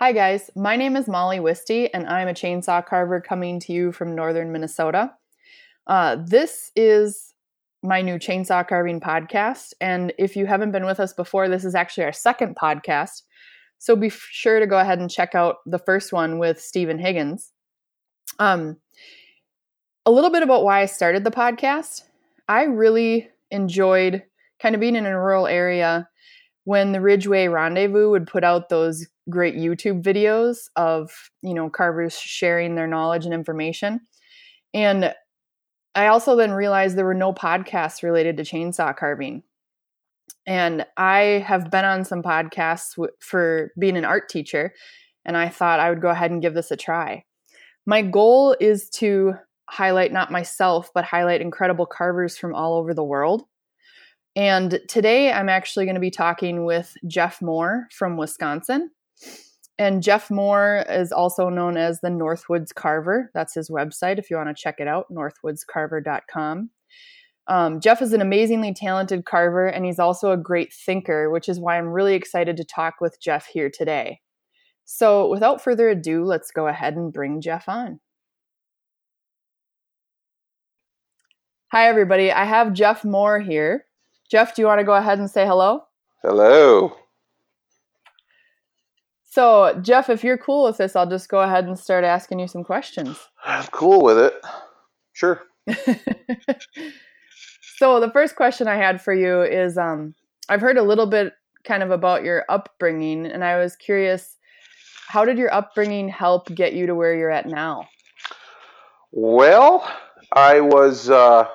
Hi, guys. My name is Molly Wisty, and I'm a chainsaw carver coming to you from northern Minnesota. Uh, this is my new chainsaw carving podcast. And if you haven't been with us before, this is actually our second podcast. So be sure to go ahead and check out the first one with Stephen Higgins. Um, a little bit about why I started the podcast. I really enjoyed kind of being in a rural area when the Ridgway Rendezvous would put out those great YouTube videos of, you know, carvers sharing their knowledge and information. And I also then realized there were no podcasts related to chainsaw carving. And I have been on some podcasts w- for being an art teacher, and I thought I would go ahead and give this a try. My goal is to highlight not myself, but highlight incredible carvers from all over the world. And today I'm actually going to be talking with Jeff Moore from Wisconsin. And Jeff Moore is also known as the Northwoods Carver. That's his website if you want to check it out, northwoodscarver.com. Um, Jeff is an amazingly talented carver, and he's also a great thinker, which is why I'm really excited to talk with Jeff here today. So, without further ado, let's go ahead and bring Jeff on. Hi, everybody. I have Jeff Moore here. Jeff, do you want to go ahead and say hello? Hello. So, Jeff, if you're cool with this, I'll just go ahead and start asking you some questions. I'm cool with it. Sure. so, the first question I had for you is um, I've heard a little bit kind of about your upbringing, and I was curious how did your upbringing help get you to where you're at now? Well, I was uh,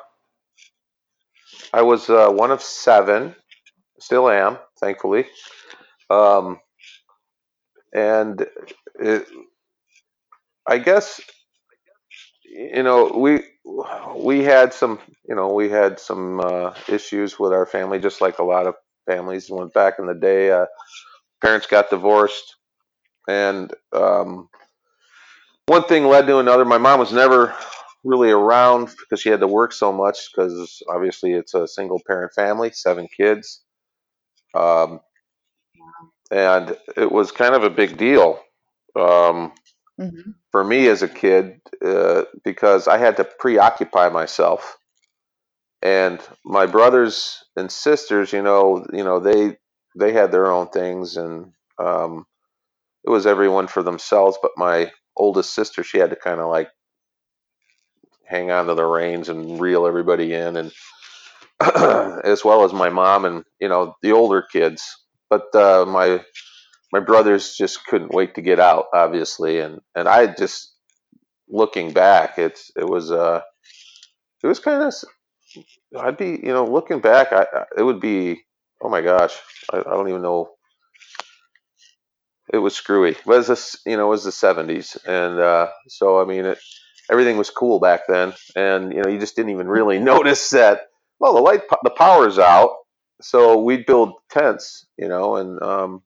I was uh, one of seven, still am, thankfully. Um, and it, I guess you know we we had some you know we had some uh, issues with our family, just like a lot of families. Went back in the day, uh, parents got divorced, and um, one thing led to another. My mom was never really around because she had to work so much because obviously it's a single parent family, seven kids. Um, and it was kind of a big deal um, mm-hmm. for me as a kid uh, because I had to preoccupy myself. And my brothers and sisters, you know, you know, they they had their own things, and um, it was everyone for themselves. But my oldest sister, she had to kind of like hang on to the reins and reel everybody in, and as well as my mom and you know the older kids but uh, my my brothers just couldn't wait to get out, obviously, and and I just looking back, it's it was uh it was kind of I'd be you know looking back, I, it would be oh my gosh, I, I don't even know. It was screwy, but it was you know it was the '70s, and uh, so I mean it, everything was cool back then, and you know you just didn't even really notice that. Well, the light, the power's out, so we'd build tents, you know, and um,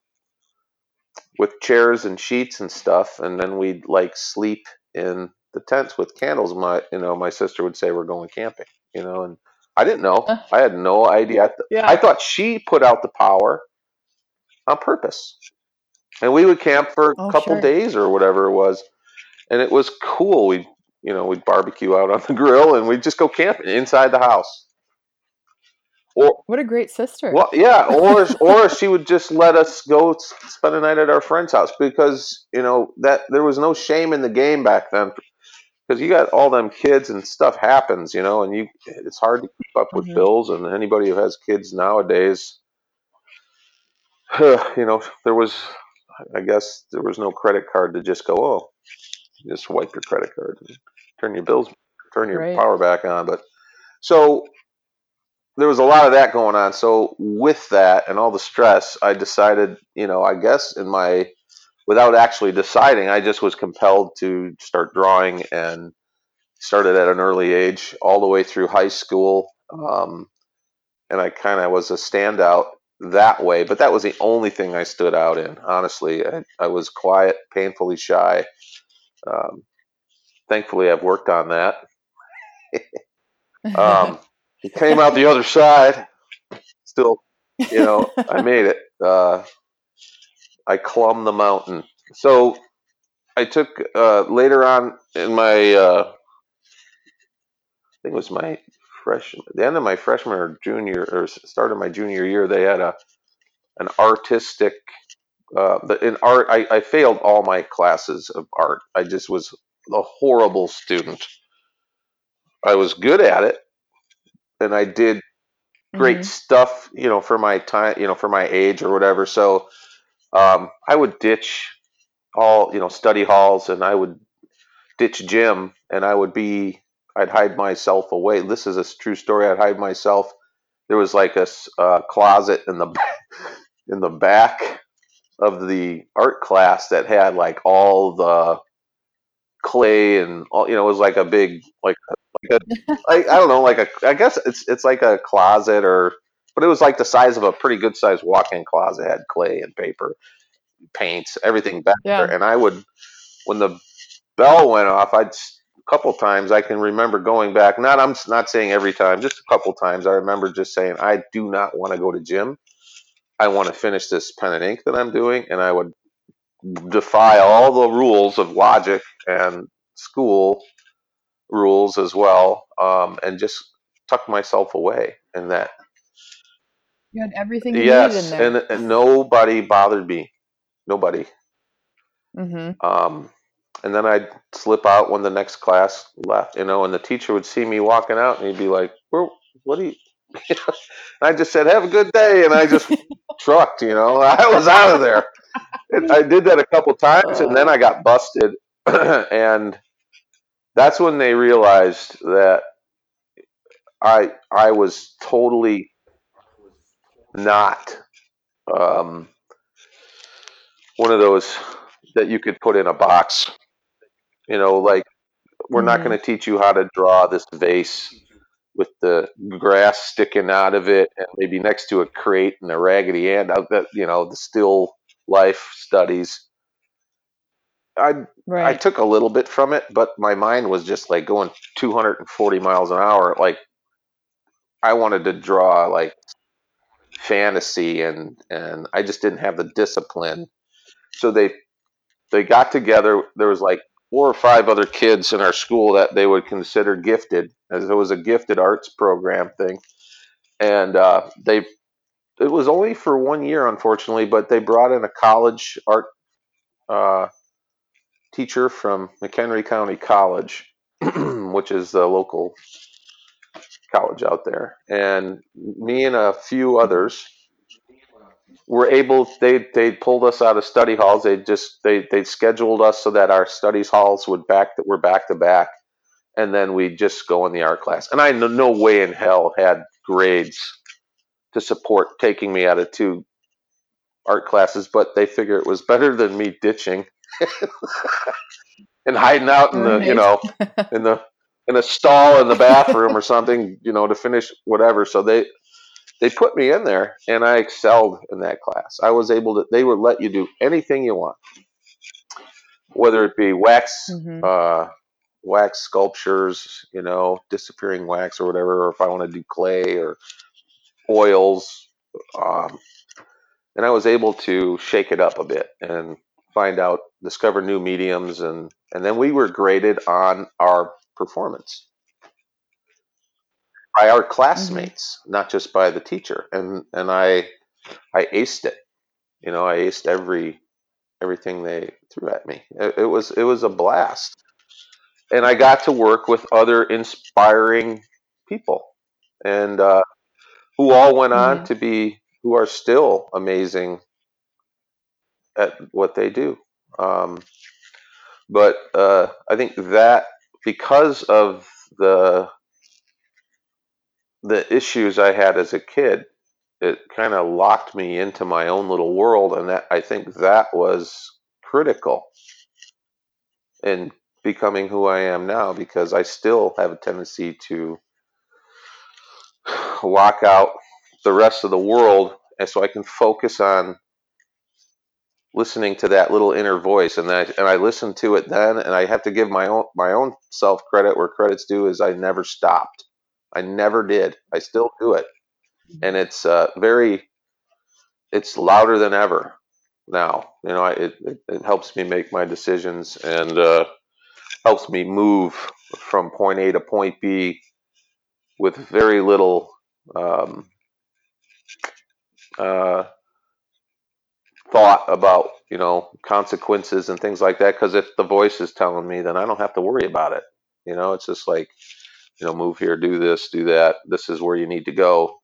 with chairs and sheets and stuff, and then we'd like sleep in the tents with candles. My, you know, my sister would say we're going camping, you know, and I didn't know. I had no idea. I, th- yeah. I thought she put out the power on purpose, and we would camp for a oh, couple sure. days or whatever it was, and it was cool. We, you know, we'd barbecue out on the grill, and we'd just go camping inside the house or, what a great sister. Well, yeah, or or she would just let us go spend a night at our friend's house because you know that there was no shame in the game back then because you got all them kids and stuff happens, you know, and you it's hard to keep up with mm-hmm. bills and anybody who has kids nowadays, you know, there was I guess there was no credit card to just go, oh, just wipe your credit card and turn your bills, turn your right. power back on, but so there was a lot of that going on. So with that and all the stress, I decided, you know, I guess in my without actually deciding, I just was compelled to start drawing and started at an early age, all the way through high school. Um, and I kind of was a standout that way, but that was the only thing I stood out in. Honestly, I, I was quiet, painfully shy. Um, thankfully, I've worked on that. um, he came out the other side. Still, you know, I made it. Uh, I clumb the mountain so I took uh, later on in my, uh, I think it was my freshman, the end of my freshman or junior or start of my junior year, they had a an artistic. Uh, in art, I, I failed all my classes of art. I just was a horrible student. I was good at it, and I did great Mhm. stuff, you know, for my time, you know, for my age or whatever. So um, I would ditch all, you know, study halls, and I would ditch gym, and I would be, I'd hide myself away. This is a true story. I'd hide myself. There was like a uh, closet in the in the back of the art class that had like all the clay and all, you know, it was like a big like like like, I don't know, like a I guess it's it's like a closet or but it was like the size of a pretty good sized walk-in closet. It had clay and paper, paints, everything back Yeah. there. And I would when the bell went off, I'd a couple times I can remember going back. Not I'm not saying every time, just a couple times. I remember just saying I do not want to go to gym. I want to finish this pen and ink that I'm doing, and I would defy all the rules of logic and school rules as well, um, and just tuck myself away. And that, You had everything you needed in yes, there. and, and nobody bothered me, nobody. hmm Um, and then I'd slip out when the next class left, you know, and the teacher would see me walking out, and he'd be like, "Where? What do you?" and I just said, "Have a good day," and I just trucked, you know. I was out of there. And I did that a couple times, and then I got busted, and that's when they realized that I I was totally not um, one of those that you could put in a box. You know, like we're not Mhm. going to teach you how to draw this vase with the grass sticking out of it, and maybe next to a crate and a raggedy ant that you know the still life studies. I I took a little bit from it, but my mind was just like going 240 miles an hour. Like I wanted to draw like fantasy, and and I just didn't have the discipline. So they they got together. There was like four or five other kids in our school that they would consider gifted, as it was a gifted arts program thing, and uh, they it was only for one year, unfortunately, but they brought in a college art uh, teacher from McHenry County College, which is the local college out there, and me and a few others were able. They they pulled us out of study halls. They just they they scheduled us so that our studies halls would back that were back to back, and then we just go in the art class. And I no, no way in hell had grades to support taking me out of two art classes, but they figure it was better than me ditching and hiding out in the you know in the in a stall in the bathroom or something, you know, to finish whatever. So they they put me in there, and I excelled in that class. I was able to. They would let you do anything you want, whether it be wax, hmm uh, wax sculptures, you know, disappearing wax or whatever, or if I want to do clay or oils. Um, and I was able to shake it up a bit and find out, discover new mediums, and and then we were graded on our performance by our hmm classmates, not just by the teacher. And and I I aced it. You know, I aced every everything they threw at me. It, it was it was a blast, and I got to work with other inspiring people, and uh, who all went on hmm to be who are still amazing at what they do. Um, but uh, I think that because of the the issues I had as a kid, it kind of locked me into my own little world, and that I think that was critical in becoming who I am now because I still have a tendency to lock out the rest of the world, and so I can focus on listening to that little inner voice, and I and I listened to it then, and I have to give my own my own self credit where credit's due is I never stopped. I never did. I still do it, and it's uh, very it's louder than ever. now. You know, I, it, it, it helps me make my decisions and uh, helps me move from point A to point B with very little um, uh, about you know consequences and things like that. Because if the voice is telling me, then I don't have to worry about it. You know, it's just like you know, move here, do this, do that. This is where you need to go.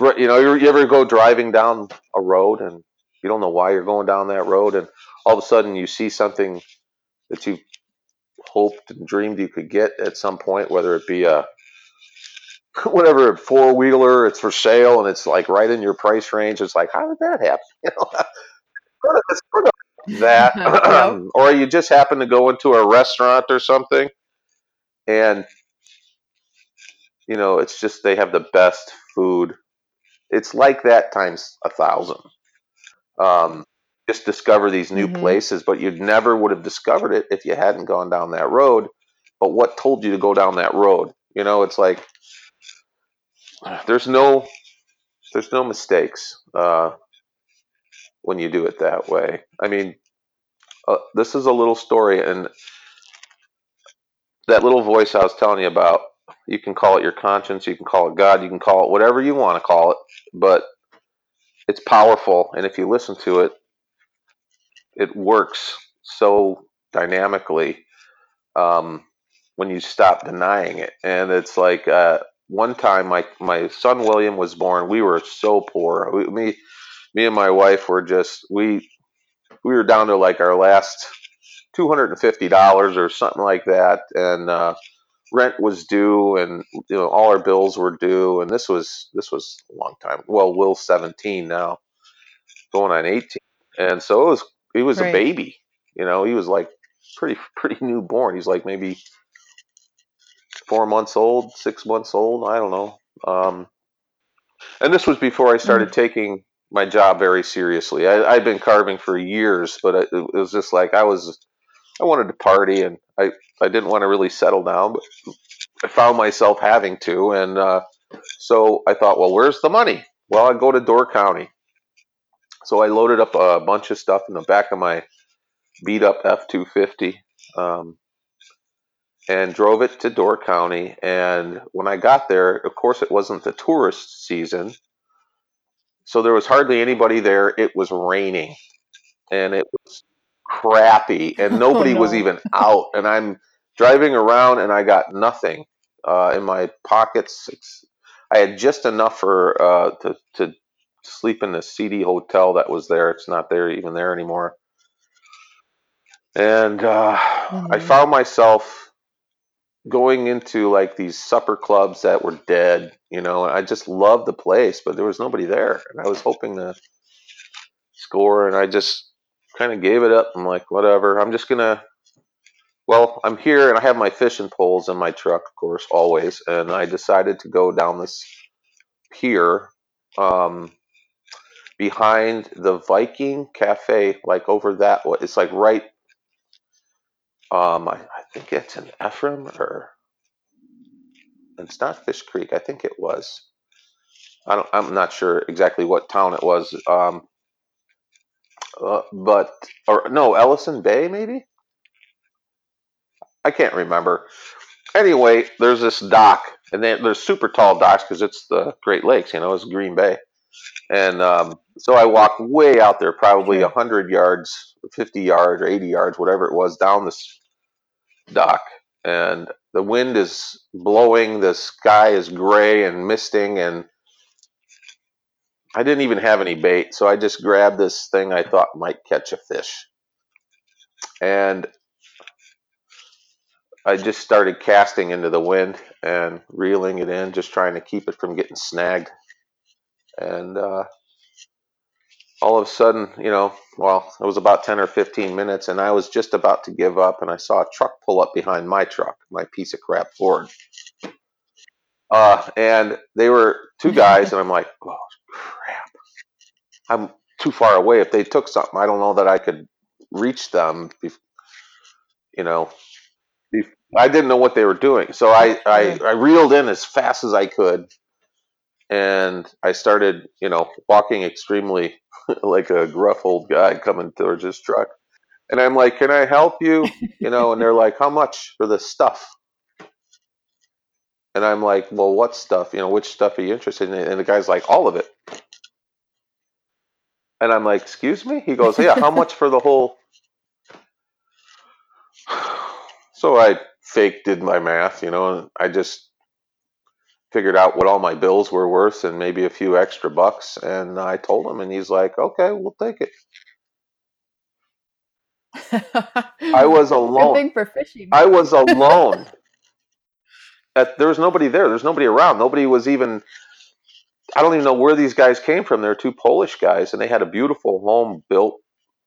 You know, you ever go driving down a road and you don't know why you're going down that road, and all of a sudden you see something that you hoped and dreamed you could get at some point, whether it be a whatever four wheeler, it's for sale and it's like right in your price range. It's like, how did that happen? You know, that, or you just happen to go into a restaurant or something, and you know, it's just they have the best food. It's like that times a thousand. Um, just discover these new mm-hmm. places, but you never would have discovered it if you hadn't gone down that road. But what told you to go down that road? You know, it's like there's no there's no mistakes uh, when you do it that way. I mean, uh, this is a little story, and that little voice I was telling you about. You can call it your conscience, you can call it God, you can call it whatever you want to call it, but it's powerful, and if you listen to it, it works so dynamically um, when you stop denying it. And it's like uh, one time, my my son William was born. We were so poor. We, me, me and my wife were just we we were down to like our last two hundred and fifty dollars or something like that, and uh, rent was due, and you know all our bills were due, and this was this was a long time. Well, Will's seventeen now, going on eighteen, and so it was he was right. a baby. You know, he was like pretty pretty newborn. He's like maybe four months old, six months old. I don't know. Um, and this was before I started mm. taking my job very seriously. I, had been carving for years, but it, it, was just like I was. I wanted to party, and I I didn't want to really settle down, but I found myself having to, and uh, so I thought, well, where's the money? Well, I go to Door County. So I loaded up a bunch of stuff in the back of my beat up F two fifty, um, and drove it to Door County. And when I got there, of course, it wasn't the tourist season, so there was hardly anybody there. It was raining, and it was crappy, and oh, nobody oh, no. was even out. And I'm driving around, and I got nothing uh, in my pockets. I had just enough for uh, to to sleep in the seedy hotel that was there. It's not there even there anymore. And uh, mm-hmm. I found myself going into like these supper clubs that were dead, you know, I just loved the place, but there was nobody there. And I was hoping to score, and I just kind of gave it up. I'm like, whatever, I'm just to. Well, I'm here and I have my fishing poles in my truck, of course, always. And I decided to go down this pier um, behind the Viking Cafe, like over that. It's like right. Um, I, I think it's in Ephraim or it's not Fish Creek. I think it was. I don't. I'm not sure exactly what town it was. Um, uh, but or no, Ellison Bay maybe. I can't remember. Anyway, there's this dock, and then there's super tall docks because it's the Great Lakes. You know, it's Green Bay. And um, so I walked way out there, probably 100 yards, 50 yards, or 80 yards, whatever it was, down this dock. And the wind is blowing, the sky is gray and misting, and I didn't even have any bait. So I just grabbed this thing I thought might catch a fish. And I just started casting into the wind and reeling it in, just trying to keep it from getting snagged and uh, all of a sudden, you know, well, it was about 10 or 15 minutes, and I was just about to give up, and I saw a truck pull up behind my truck, my piece of crap Ford. Uh, and they were two guys, and I'm like, oh, crap. I'm too far away. If they took something, I don't know that I could reach them, you know. I didn't know what they were doing. So I, I, I reeled in as fast as I could and I started, you know, walking extremely like a gruff old guy coming towards his truck. And I'm like, "Can I help you?" You know, and they're like, "How much for this stuff?" And I'm like, "Well, what stuff? You know, which stuff are you interested in?" And the guy's like, "All of it." And I'm like, "Excuse me?" He goes, "Yeah, how much for the whole?" So I fake did my math, you know, and I just figured out what all my bills were worth and maybe a few extra bucks. And I told him, and he's like, "Okay, we'll take it." I was Good alone. thing for fishing. I was alone. At, there was nobody there. There's nobody around. Nobody was even. I don't even know where these guys came from. They're two Polish guys, and they had a beautiful home built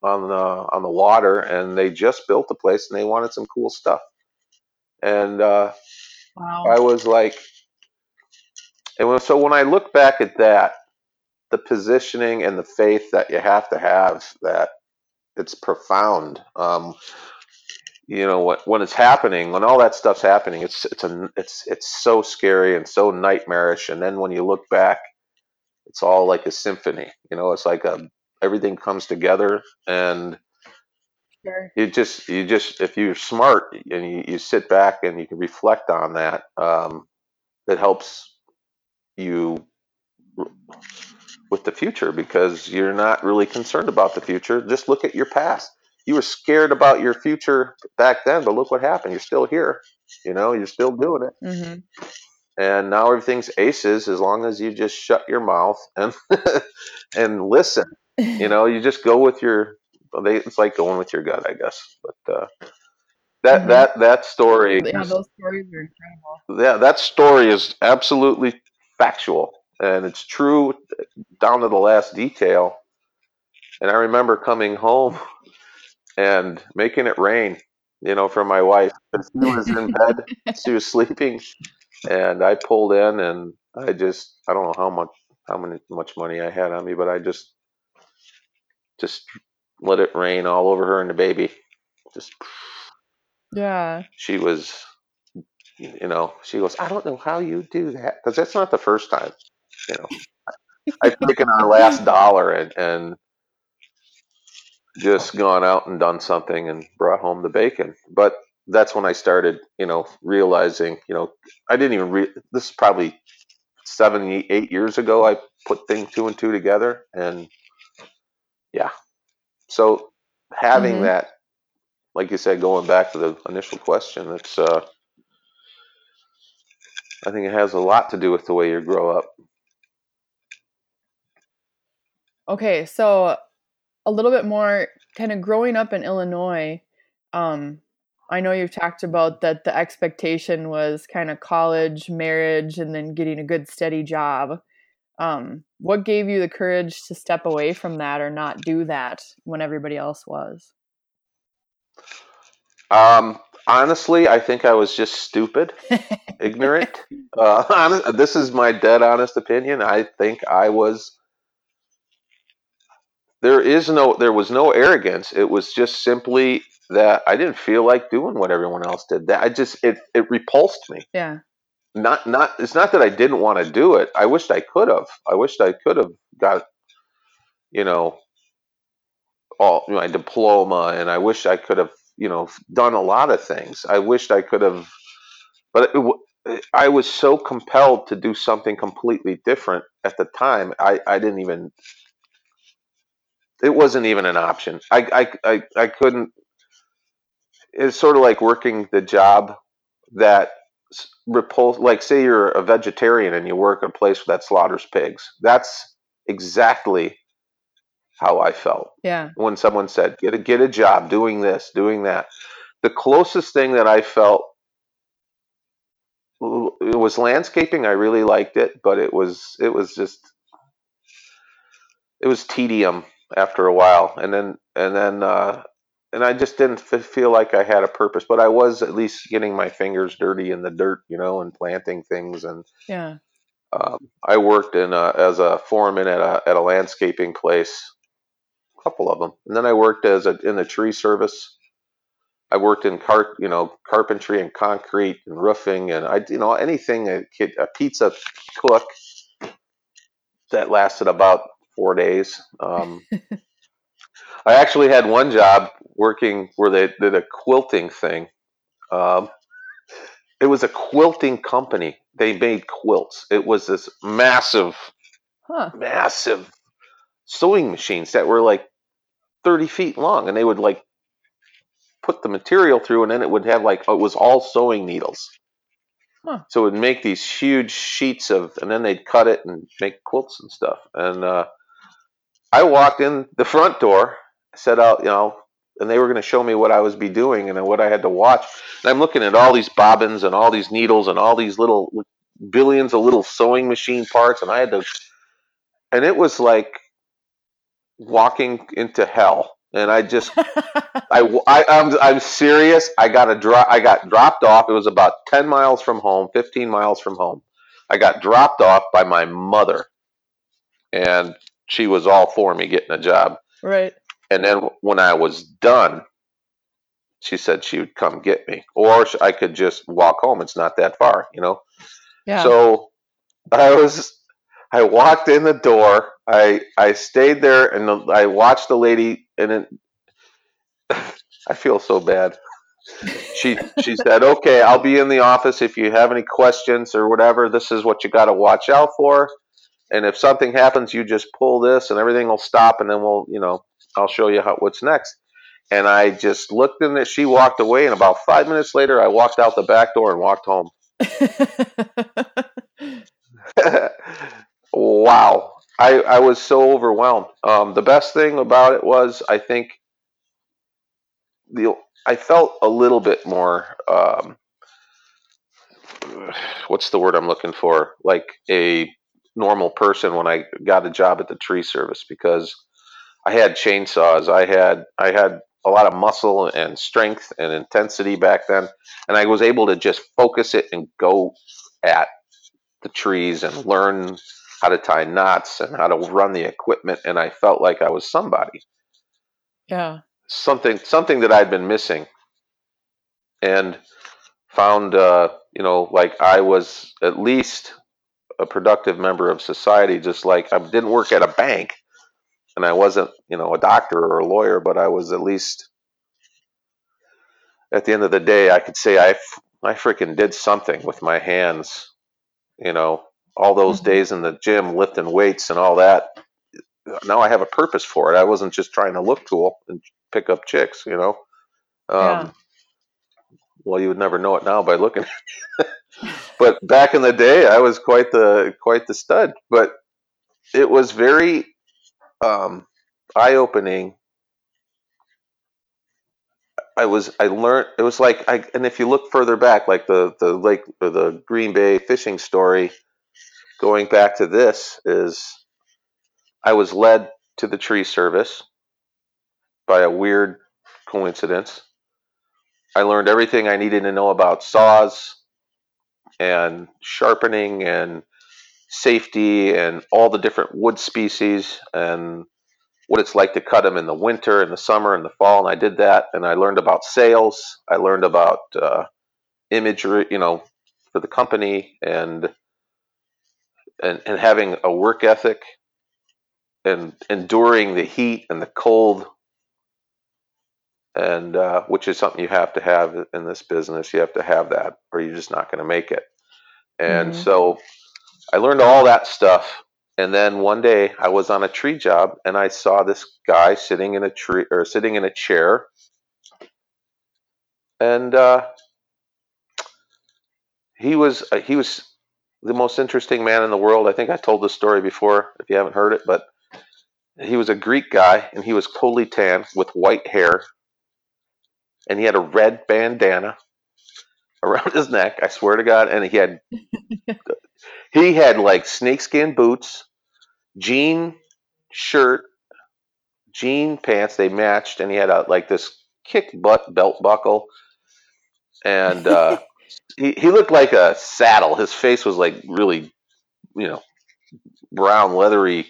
on the on the water, and they just built the place, and they wanted some cool stuff. And uh, wow. I was like, and so when I look back at that, the positioning and the faith that you have to have, that it's profound. Um, you know what when it's happening when all that stuff's happening it's it's a it's it's so scary and so nightmarish and then when you look back it's all like a symphony you know it's like a everything comes together and Sure. you just you just if you're smart and you, you sit back and you can reflect on that um, it helps you with the future because you're not really concerned about the future. Just look at your past. You were scared about your future back then but look what happened. You're still here you know you're still doing it. Hmm and now everything's aces as long as you just shut your mouth and and listen you know you just go with your they, it's like going with your gut i guess. But uh that Mhm. that that story yeah, those stories are incredible. yeah that story is absolutely factual and it's true down to the last detail and i remember coming home and making it rain you know for my wife. she was in bed she was sleeping and i pulled in and i just i don't know how much how many much money i had on me but i just just let it rain all over her and the baby just Yeah. she was you know she goes i don't know how you do that because that's not the first time you know. I've taken our last dollar and and just gone out and done something and brought home the bacon. But that's when i started you know realizing you know i didn't even re- this is probably seven eight years ago i put thing two and two together and yeah. So having Mhm. that like you said going back to the initial question it's uh i think it has a lot to do with the way you grow up Okay, so a little bit more kind of growing up in Illinois. Um, I know you've talked about that the expectation was kind of college, marriage, and then getting a good steady job. Um, what gave you the courage to step away from that or not do that when everybody else was? Um, honestly, I think I was just stupid, ignorant. Uh, honest, this is my dead honest opinion. I think I was. There is no, there was no arrogance. It was just simply that I didn't feel like doing what everyone else did. That I just it it repulsed me. Yeah. Not not. It's not that I didn't want to do it. I wished I could have. I wished I could have got, you know, all my diploma, and I wish I could have, you know, done a lot of things. I wished I could have, but it, I was so compelled to do something completely different at the time. I, I didn't even. It wasn't even an option. I, I, I, I couldn't. It's sort of like working the job that repulse. Like, say you're a vegetarian and you work at a place that slaughters pigs. That's exactly how I felt. Yeah. when someone said get a get a job doing this doing that. The closest thing that i felt it was landscaping. I really liked it but it was it was just it was tedium after a while. And then and then uh and i just didn't f- feel like i had a purpose but i was at least getting my fingers dirty in the dirt you know and planting things. And Yeah. um, i worked in a, as a foreman at a at a landscaping place couple of them and then i worked as a in the tree service I worked in car, you know, carpentry and concrete and roofing, and I, you know, anything a kid, a pizza cook that lasted about four days. Um, I actually had one job working where they did a quilting thing. Um, it was a quilting company. They made quilts. It was this massive, Huh. massive sewing machines that were like 30 feet long, and they would like put the material through, and then it would have like it was all sewing needles. Huh. So it would make these huge sheets of, and then they'd cut it and make quilts and stuff. And uh, I walked in the front door, set out, you know, and they were going to show me what I was be doing and what I had to watch. And I'm looking at all these bobbins and all these needles and all these little billions of little sewing machine parts, and I had to, and it was like walking into hell. And I just I, I I'm I'm serious. I got a drop. I got dropped off. It was about ten miles from home, fifteen miles from home. I got dropped off by my mother, and she was all for me getting a job. right. And then when I was done, she said she would come get me, or I could just walk home. It's not that far, you know. Yeah. So I was, I walked in the door. I I stayed there and the, I watched the lady, and it, I feel so bad. She she said, "Okay, I'll be in the office if you have any questions or whatever. This is what you got to watch out for, and if something happens, you just pull this, and everything will stop, and then we'll, you know, I'll show you how what's next." And I just looked in there. She walked away, and about five minutes later, I walked out the back door and walked home. wow. I, I was so overwhelmed. Um, the best thing about it was I think the I felt a little bit more um, what's the word I'm looking for? Like a normal person when I got a job at the tree service because I had chainsaws. I had I had a lot of muscle and strength and intensity back then, and I was able to just focus it and go at the trees and learn how to tie knots and how to run the equipment. And I felt like I was somebody, yeah. something something that I'd been missing, and found uh, you know like I was at least a productive member of society. Just like I didn't work at a bank and I wasn't, you know, a doctor or a lawyer, but I was at least at the end of the day, I could say I, I freaking did something with my hands, you know, all those Mhm. days in the gym lifting weights and all that. Now I have a purpose for it. I wasn't just trying to look cool and pick up chicks, you know. Um, Yeah. Well, you would never know it now by looking. but back in the day, I was quite the quite the stud. But it was very um, eye opening. I was I learned it was like I and if you look further back, like the the lake the Green Bay fishing story, going back to this is I was led to the tree service by a weird coincidence. I learned everything I needed to know about saws and sharpening and safety and all the different wood species and what it's like to cut them in the winter and the summer and the fall and i did that and i learned about sales i learned about uh, imagery you know for the company and and, and having a work ethic and enduring the heat and the cold and uh, which is something you have to have in this business you have to have that or you're just not going to make it and Mhm. so I learned all that stuff. And then one day I was on a tree job and I saw this guy sitting in a tree or sitting in a chair. And uh, he was uh, he was the most interesting man in the world. I think I told this story before if you haven't heard it, but he was a Greek guy and he was totally tan with white hair. And he had a red bandana around his neck, I swear to God, and he had he had like snakeskin boots, jean shirt, jean pants. They matched, and he had a like this kick butt belt buckle, and uh, he he looked like a saddle. His face was like really, you know, brown leathery,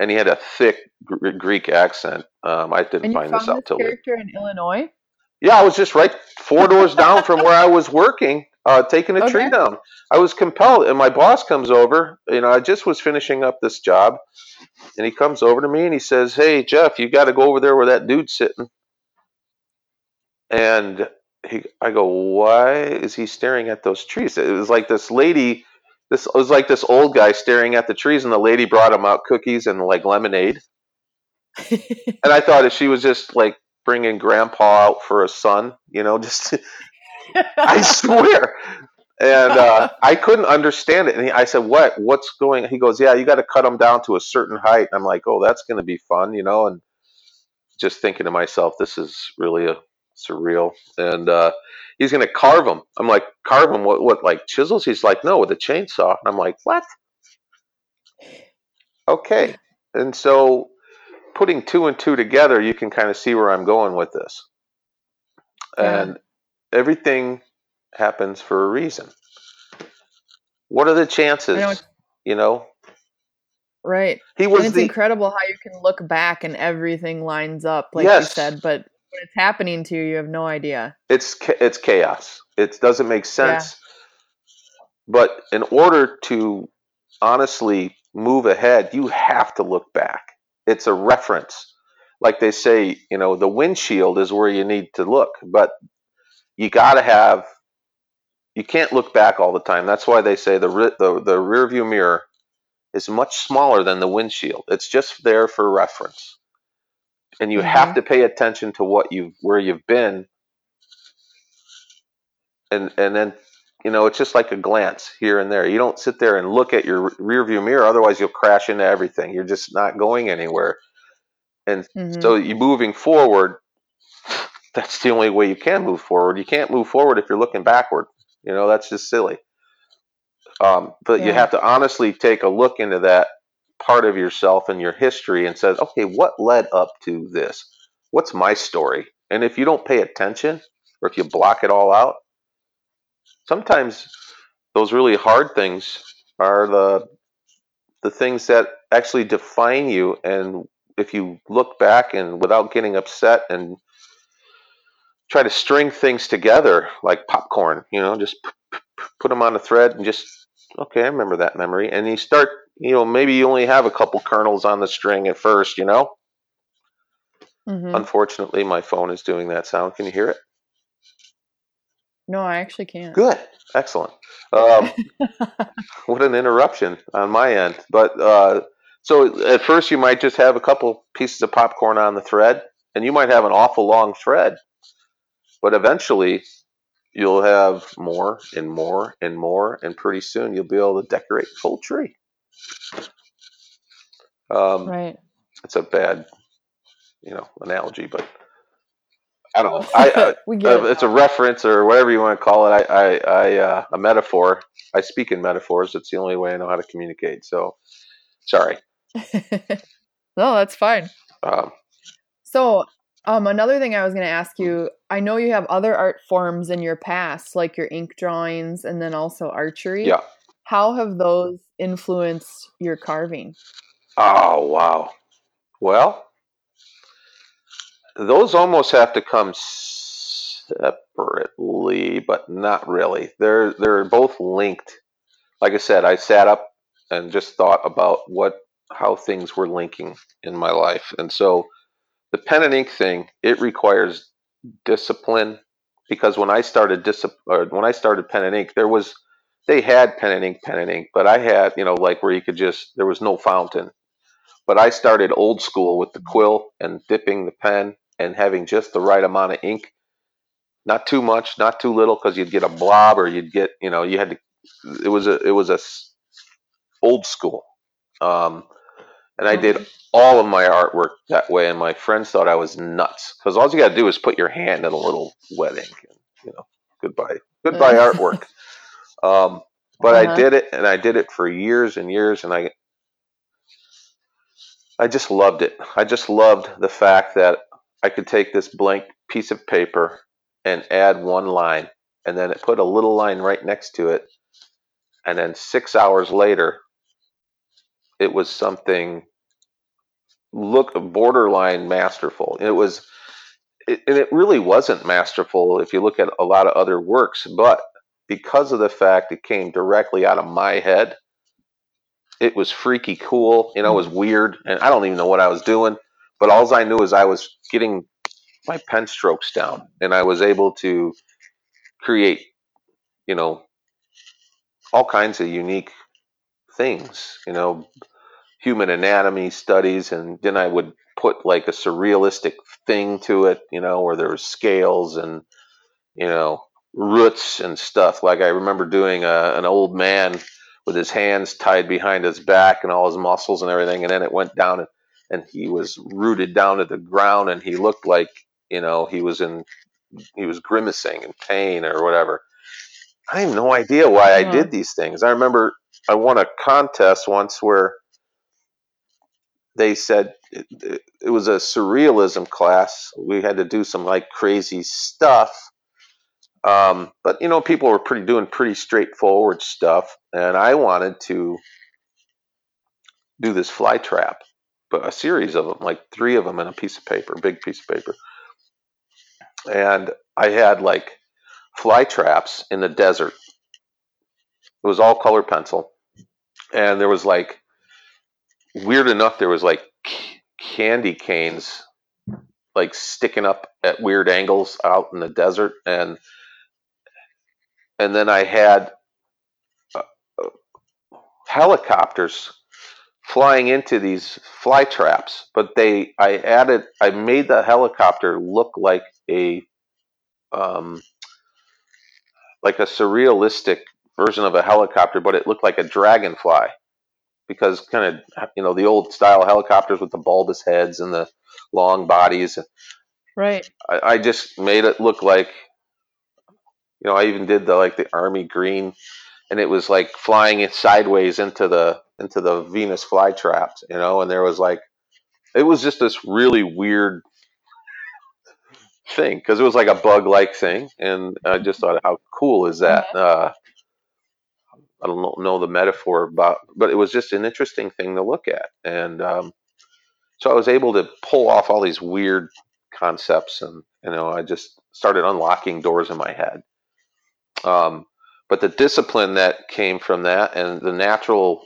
and he had a thick Gr- Greek accent. Um, I didn't find this out this till later. character in Illinois? Yeah, I was just right four doors down from where I was working. uh, taking a Okay. tree down. I was compelled, and my boss comes over. You know, I just was finishing up this job, and he comes over to me and he says, "Hey, Jeff, you got to go over there where that dude's sitting." And he, I go, "Why is he staring at those trees?" It was like this lady. This it was like this old guy staring at the trees, and the lady brought him out cookies and like lemonade. And I thought if she was just like bringing Grandpa out for a son, you know, just I swear. And uh, I couldn't understand it. And he, I said, "What? What's going?" He goes, "Yeah, you got to cut them down to a certain height." I'm like, "Oh, that's going to be fun," you know. And just thinking to myself, "This is really a surreal." And uh, he's going to carve them. I'm like, "Carve them? What? What? Like chisels?" He's like, "No, with a chainsaw." And I'm like, "What?" Okay. And so, putting two and two together, you can kind of see where I'm going with this. Yeah. And everything happens for a reason. What are the chances? Know you know, right. he And was it's the incredible how you can look back and everything lines up, like you said, but it's happening to you, you have no idea. it's it's chaos. It doesn't make sense. But in order to honestly move ahead, you have to look back. It's a reference. Like they say, you know, the windshield is where you need to look, but you got to have you can't look back all the time. That's why they say the re- the the rear view mirror is much smaller than the windshield. It's just there for reference. And you have to pay attention to what you where you've been and and then you know it's just like a glance here and there. You don't sit there and look at your rear view mirror, otherwise you'll crash into everything. You're just not going anywhere. And Mhm. so you moving forward. That's the only way you can move forward. You can't move forward if you're looking backward. You know that's just silly. Um, but you have to honestly take a look into that part of yourself and your history and says, okay, what led up to this? What's my story? And if you don't pay attention, or if you block it all out, sometimes those really hard things are the the things that actually define you and if you look back and without getting upset and try to string things together like popcorn you know just put them on a thread and just okay i remember that memory and you start you know maybe you only have a couple kernels on the string at first you know Mhm. unfortunately my phone is doing that sound can you hear it No, I actually can't. Good, excellent. Um, what an interruption on my end. But uh, so at first you might just have a couple pieces of popcorn on the thread, and you might have an awful long thread. But eventually, you'll have more and more and more, and pretty soon you'll be able to decorate full tree. Um, Right. It's a bad, you know, analogy, but I don't know. I, I we get uh, it. it's a reference or whatever you want to call it. I, I, I uh, a metaphor. I speak in metaphors. It's the only way I know how to communicate. So, sorry. no, that's fine. Um, So, um, another thing I was going to ask you I know you have other art forms in your past, like your ink drawings and then also archery. yeah. How have those influenced your carving? Oh wow. Well, those almost have to come separately, but not really. They're they're both linked. Like I said, I sat up and just thought about what how things were linking in my life, and so the pen and ink thing it requires discipline because when I started discipline when I started pen and ink, there was they had pen and ink, pen and ink, but I had you know like where you could just there was no fountain but I started old school with the quill and dipping the pen and having just the right amount of ink. Not too much, not too little, because you'd get a blob or you'd get, you know, you had to. It was a, it was a old school, um, and I did all of my artwork that way. And my friends thought I was nuts because all you got to do is put your hand in a little wet ink, and you know, goodbye, goodbye artwork. Um, but I Uh-huh. did it, and I did it for years and years, and I I just loved it. I just loved the fact that I could take this blank piece of paper and add one line and then it put a little line right next to it. And then six hours later, it was something look borderline masterful. It was, it, and it really wasn't masterful if you look at a lot of other works, but because of the fact it came directly out of my head, it was freaky cool. You know, it was weird, and I don't even know what I was doing. But all I knew is I was getting my pen strokes down, and I was able to create, you know, all kinds of unique things. You know, human anatomy studies, and then I would put like a surrealistic thing to it. You know, where there were scales and you know roots and stuff. Like I remember doing a, an old man with his hands tied behind his back and all his muscles and everything, and then it went down and, and he was rooted down to the ground, and he looked like you know he was in he was grimacing in pain or whatever. I have no idea why I did these things. I remember I won a contest once where they said it, it, was a surrealism class. We had to do some like crazy stuff. Um, but you know, people were pretty doing pretty straightforward stuff, and I wanted to do this fly trap, but a series of them, like three of them in a piece of paper, big piece of paper. And I had like fly traps in the desert. It was all color pencil, and there was like weird enough, there was like candy canes like sticking up at weird angles out in the desert, and and then I had uh, helicopters flying into these fly traps, but they I added I made the helicopter look like a um, like a surrealistic version of a helicopter, but it looked like a dragonfly because kind of you know the old style helicopters with the bulbous heads and the long bodies. Right. I, I just made it look like you know I even did the like the army green, and it was like flying it sideways into the into the Venus flytraps, you know, and there was like it was just this really weird thing because it was like a bug like thing, and I just thought, how cool is that? Mm-hmm. Uh, I don't know the metaphor about, but it was just an interesting thing to look at, and um, so I was able to pull off all these weird concepts, and you know, I just started unlocking doors in my head. Um, but the discipline that came from that, and the natural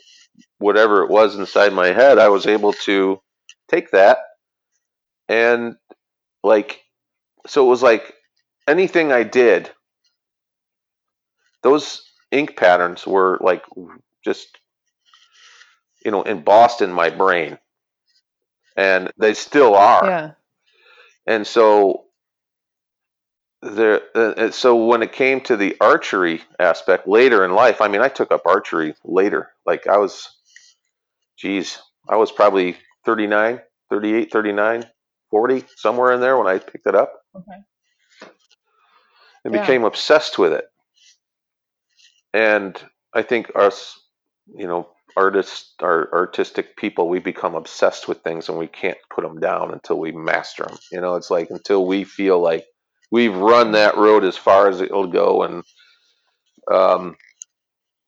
whatever it was inside my head, I was able to take that and like, so it was like anything I did, those ink patterns were like just you know embossed in my brain. And they still are. Yeah. And so there uh, so when it came to the archery aspect later in life i mean i took up archery later like i was geez i was probably 39 38 39 40 somewhere in there when i picked it up okay and yeah. became obsessed with it and I think us, you know, artists, our artistic people, we become obsessed with things and we can't put them down until we master them. You know, it's like until we feel like we've run that road as far as it'll go, and um,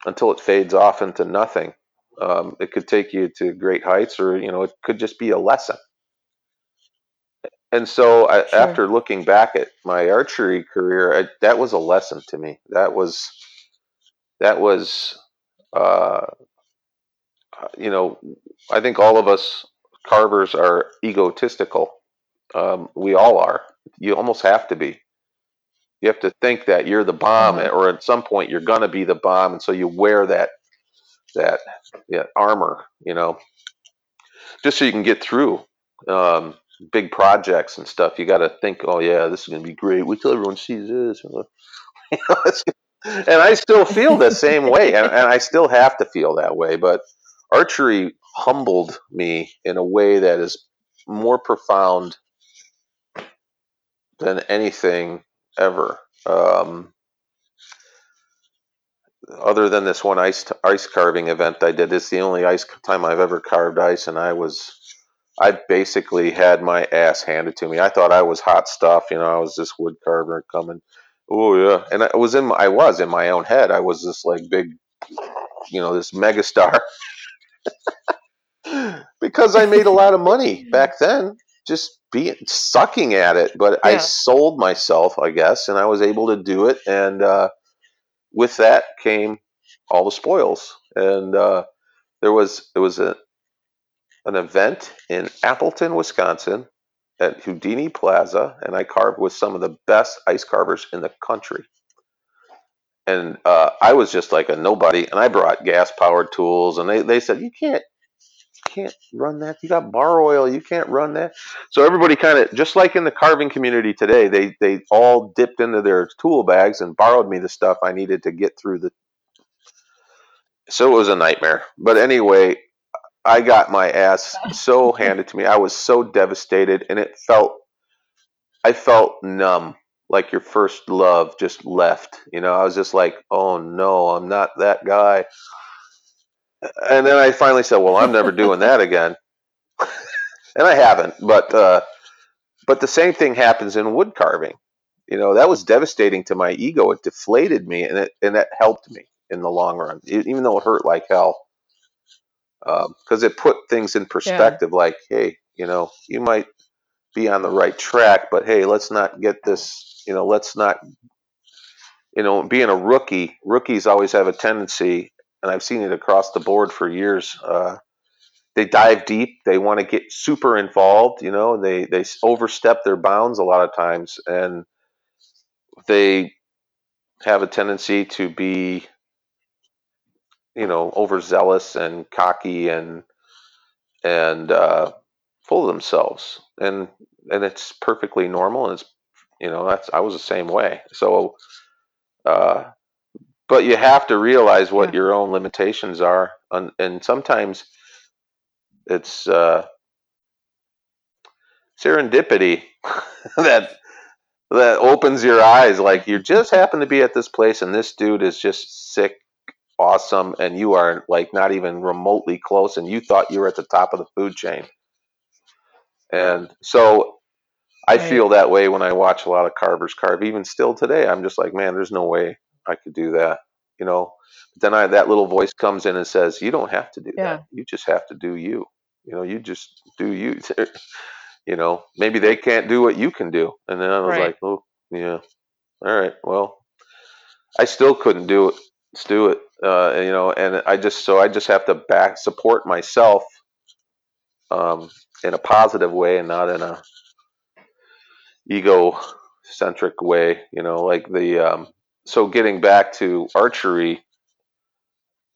until it fades off into nothing. Um, it could take you to great heights, or you know, it could just be a lesson. And so, I, sure. after looking back at my archery career, I, that was a lesson to me. That was that was, uh, you know, I think all of us carvers are egotistical. Um, we all are. You almost have to be. You have to think that you're the bomb, mm-hmm. or at some point you're gonna be the bomb, and so you wear that that armor, you know, just so you can get through um, big projects and stuff. You got to think, oh yeah, this is gonna be great. Wait till everyone sees this. You know, and I still feel the same way, and, and I still have to feel that way. But archery humbled me in a way that is more profound than anything ever. Um, other than this one ice ice carving event I did, it's the only ice time I've ever carved ice, and I was I basically had my ass handed to me. I thought I was hot stuff, you know. I was this wood carver coming Oh yeah, and I was in my, I was in my own head. I was this like big, you know, this megastar because I made a lot of money back then, just being sucking at it. But yeah. I sold myself, I guess, and I was able to do it. And uh, with that came all the spoils. And uh, there was it was a an event in Appleton, Wisconsin, at Houdini Plaza, and I carved with some of the best ice carvers in the country. And uh, I was just like a nobody, and I brought gas powered tools, and they, they said you can't can't run that. You got bar oil. You can't run that. So everybody kind of just like in the carving community today, they they all dipped into their tool bags and borrowed me the stuff I needed to get through the. So it was a nightmare. But anyway, I got my ass so handed to me. I was so devastated, and it felt, I felt numb, like your first love just left. You know, I was just like, oh no, I'm not that guy. And then I finally said, well, I'm never doing that again, and I haven't. But uh, but the same thing happens in wood carving. You know, that was devastating to my ego. It deflated me, and it and that helped me in the long run, even though it hurt like hell because um, it put things in perspective. Yeah. Like, hey, you know, you might be on the right track, but hey, let's not get this. You know, let's not. You know, being a rookie, rookies always have a tendency, and I've seen it across the board for years. Uh, they dive deep. They want to get super involved. You know, they they overstep their bounds a lot of times, and they have a tendency to be you know overzealous and cocky and and uh, full of themselves and and it's perfectly normal and it's you know that's I was the same way so uh, but you have to realize what yeah. your own limitations are and, and sometimes it's uh, serendipity that that opens your eyes like you just happen to be at this place and this dude is just sick awesome and you are like not even remotely close and you thought you were at the top of the food chain. And so I right. feel that way when I watch a lot of carvers carve. Even still today, I'm just like, man, there's no way I could do that. You know, but then I, that little voice comes in and says, you don't have to do yeah. that. You just have to do you. You know, you just do you. you know, maybe they can't do what you can do. And then I was right. like, oh, yeah. All right. Well, I still couldn't do it. Let's do it uh, you know, and I just so I just have to back support myself um, in a positive way and not in a ego centric way. You know, like the um, so getting back to archery,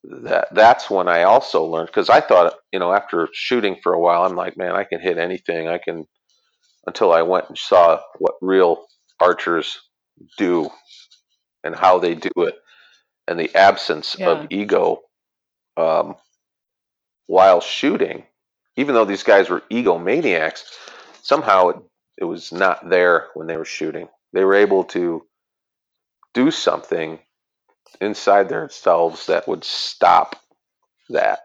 that that's when I also learned because I thought you know after shooting for a while, I'm like, man, I can hit anything. I can until I went and saw what real archers do and how they do it and the absence yeah. of ego um, while shooting, even though these guys were egomaniacs, somehow it, it was not there when they were shooting. They were able to do something inside themselves that would stop that.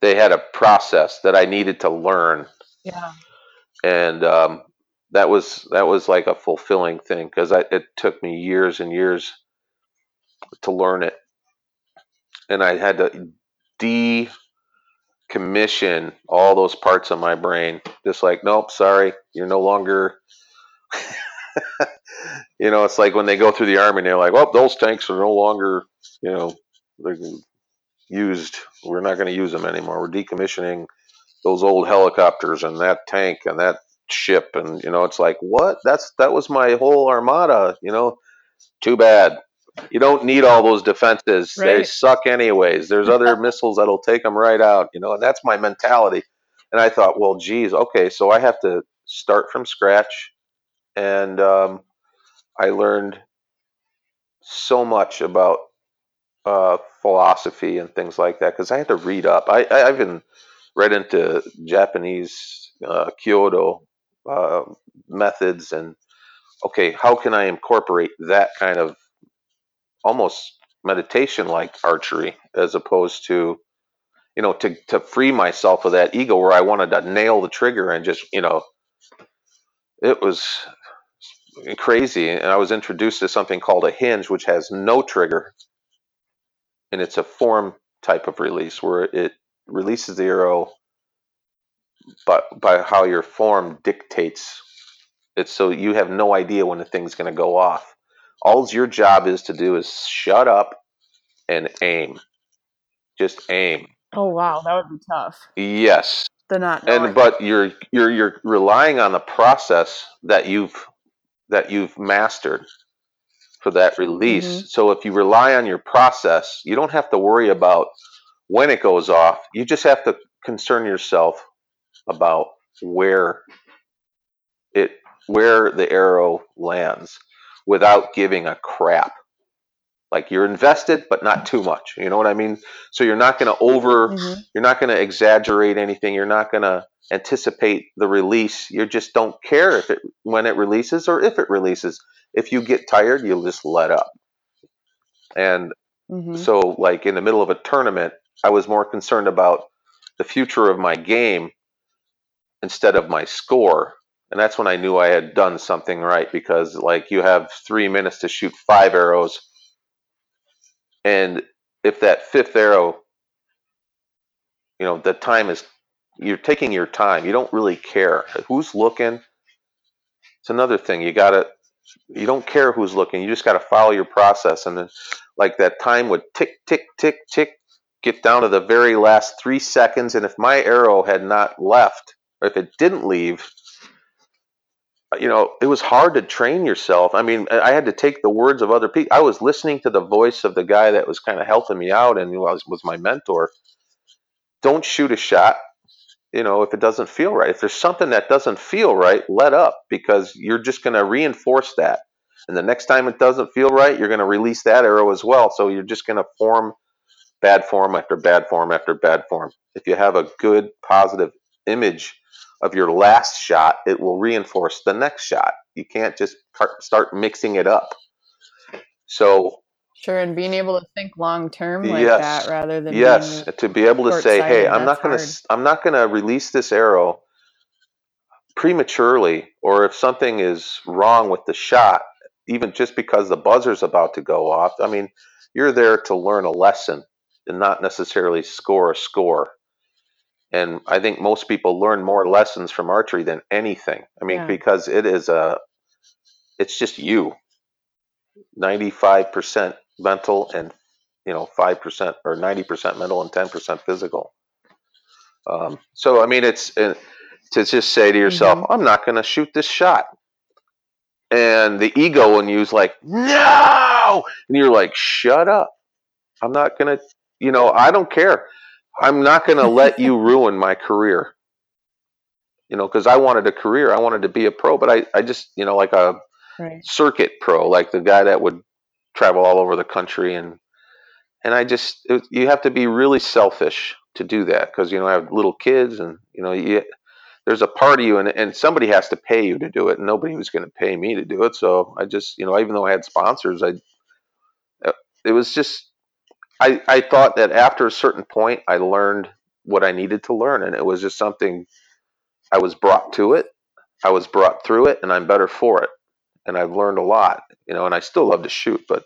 They had a process that I needed to learn. Yeah. And um, that was that was like a fulfilling thing because it took me years and years to learn it. And I had to decommission all those parts of my brain. Just like, nope, sorry, you're no longer. You know, it's like when they go through the army and they're like, well, those tanks are no longer, you know, they're used. We're not going to use them anymore. We're decommissioning those old helicopters and that tank and that ship. And, you know, it's like, what? That's, that was my whole armada, you know, too bad you don't need all those defenses. Right. They suck anyways. There's other missiles that'll take them right out, you know, and that's my mentality. And I thought, well, geez, okay, so I have to start from scratch. And um, I learned so much about uh, philosophy and things like that because I had to read up. I, I even read into Japanese uh, Kyudo uh, methods and okay, how can I incorporate that kind of almost meditation like archery as opposed to you know to to free myself of that ego where I wanted to nail the trigger and just you know it was crazy and I was introduced to something called a hinge which has no trigger and it's a form type of release where it releases the arrow but by how your form dictates it so you have no idea when the thing's going to go off All your job is to do is shut up and aim. Just aim. Oh wow, that would be tough. Yes. The not knowing. And but you're you're you're relying on the process that you've that you've mastered for that release. Mhm. So if you rely on your process, you don't have to worry about when it goes off. You just have to concern yourself about where it where the arrow lands without giving a crap. Like you're invested, but not too much. You know what I mean? So you're not going to over Mhm. you're not going to exaggerate anything. You're not going to anticipate the release. You just don't care if it when it releases or if it releases. If you get tired, you'll just let up. And Mhm. so, like in the middle of a tournament, I was more concerned about the future of my game instead of my score. And that's when I knew I had done something right because, like, you have three minutes to shoot five arrows. And if that fifth arrow, you know, the time is, you're taking your time. You don't really care who's looking. It's another thing. You got to, you don't care who's looking. You just got to follow your process. And then, like, that time would tick, tick, tick, tick, get down to the very last three seconds. And if my arrow had not left, or if it didn't leave, you know, it was hard to train yourself. I mean, I had to take the words of other people. I was listening to the voice of the guy that was kind of helping me out and was, was my mentor. Don't shoot a shot, you know, if it doesn't feel right. If there's something that doesn't feel right, let up because you're just going to reinforce that. And the next time it doesn't feel right, you're going to release that arrow as well. So you're just going to form bad form after bad form after bad form. If you have a good, positive image of your last shot, it will reinforce the next shot. You can't just start mixing it up. So, Sure, and being able to think long term like Yes. that rather than yes, to be able to say, "Hey, I'm not going to I'm not going to release this arrow prematurely or if something is wrong with the shot, even just because the buzzer's about to go off. I mean, you're there to learn a lesson and not necessarily score a score. And I think most people learn more lessons from archery than anything. I mean, Yeah. because it is a, it's just you. 95% mental and, you know, 5% or 90% mental and 10% physical. Um, so, I mean, it's uh, to just say to yourself, Mhm. I'm not going to shoot this shot. And the ego in you is like, no! And you're like, shut up. I'm not going to, you know, I don't care. I'm not going to let you ruin my career. You know, because I wanted a career. I wanted to be a pro, but I, I just, you know, like a right. circuit pro, like the guy that would travel all over the country. And, and I just, it, you have to be really selfish to do that because, you know, I have little kids and, you know, you, there's a part of you and, and somebody has to pay you to do it. And nobody was going to pay me to do it. So I just, you know, even though I had sponsors, I, uh, it was just, I, I thought that after a certain point, I learned what I needed to learn, and it was just something I was brought to it. I was brought through it, and I'm better for it. And I've learned a lot, you know. And I still love to shoot, but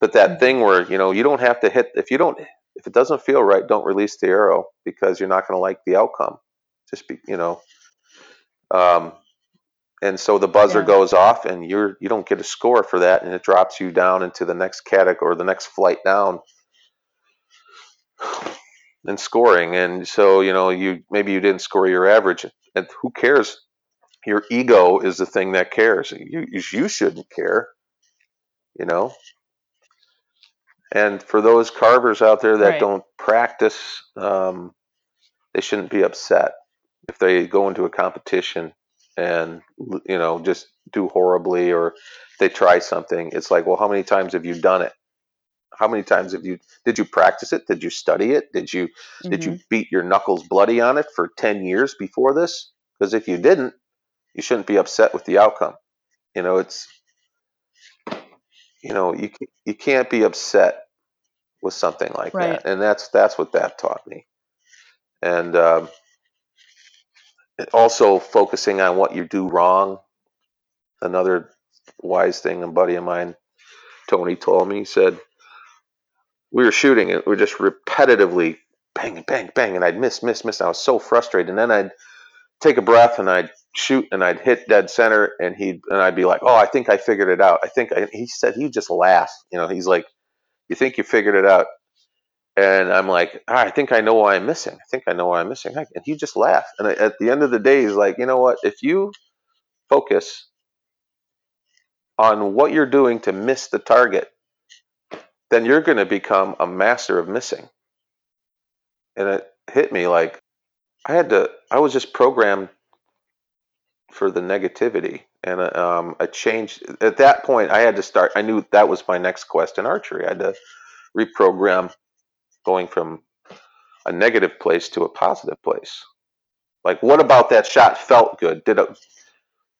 but that thing where you know you don't have to hit if you don't if it doesn't feel right, don't release the arrow because you're not going to like the outcome. Just be you know. Um, and so the buzzer Yeah. goes off, and you're you don't get a score for that, and it drops you down into the next category or the next flight down in scoring. And so, you know, you maybe you didn't score your average, and who cares? Your ego is the thing that cares. You you shouldn't care, you know. And for those carvers out there that Right. don't practice, um, they shouldn't be upset if they go into a competition and you know just do horribly or they try something. It's like, well, how many times have you done it? How many times have you did you practice it? Did you study it? Did you did you beat your knuckles bloody on it for 10 years before this? Because if you didn't, you shouldn't be upset with the outcome. You know, it's you know, you you can't be upset with something like Right. that. And that's that's what that taught me. And um, also focusing on what you do wrong. Another wise thing a buddy of mine, Tony, told me. He said, we were shooting it. We were just repetitively bang, bang, bang, and I'd miss, miss, miss. I was so frustrated. And then I'd take a breath and I'd shoot and I'd hit dead center and he'd and I'd be like, "Oh, I think I figured it out." I think I, he said he just laughed. You know, he's like, "You think you figured it out?" And I'm like, ah, "I think I know why I'm missing. I think I know why I'm missing." And he just laughed. And at the end of the day, he's like, "You know what? If you focus on what you're doing to miss the target, then you're going to become a master of missing." And it hit me like I had to. I was just programmed for the negativity, and um, I changed. At that point, I had to start. I knew that was my next quest in archery. I had to reprogram, going from a negative place to a positive place. Like, what about that shot felt good? Did it?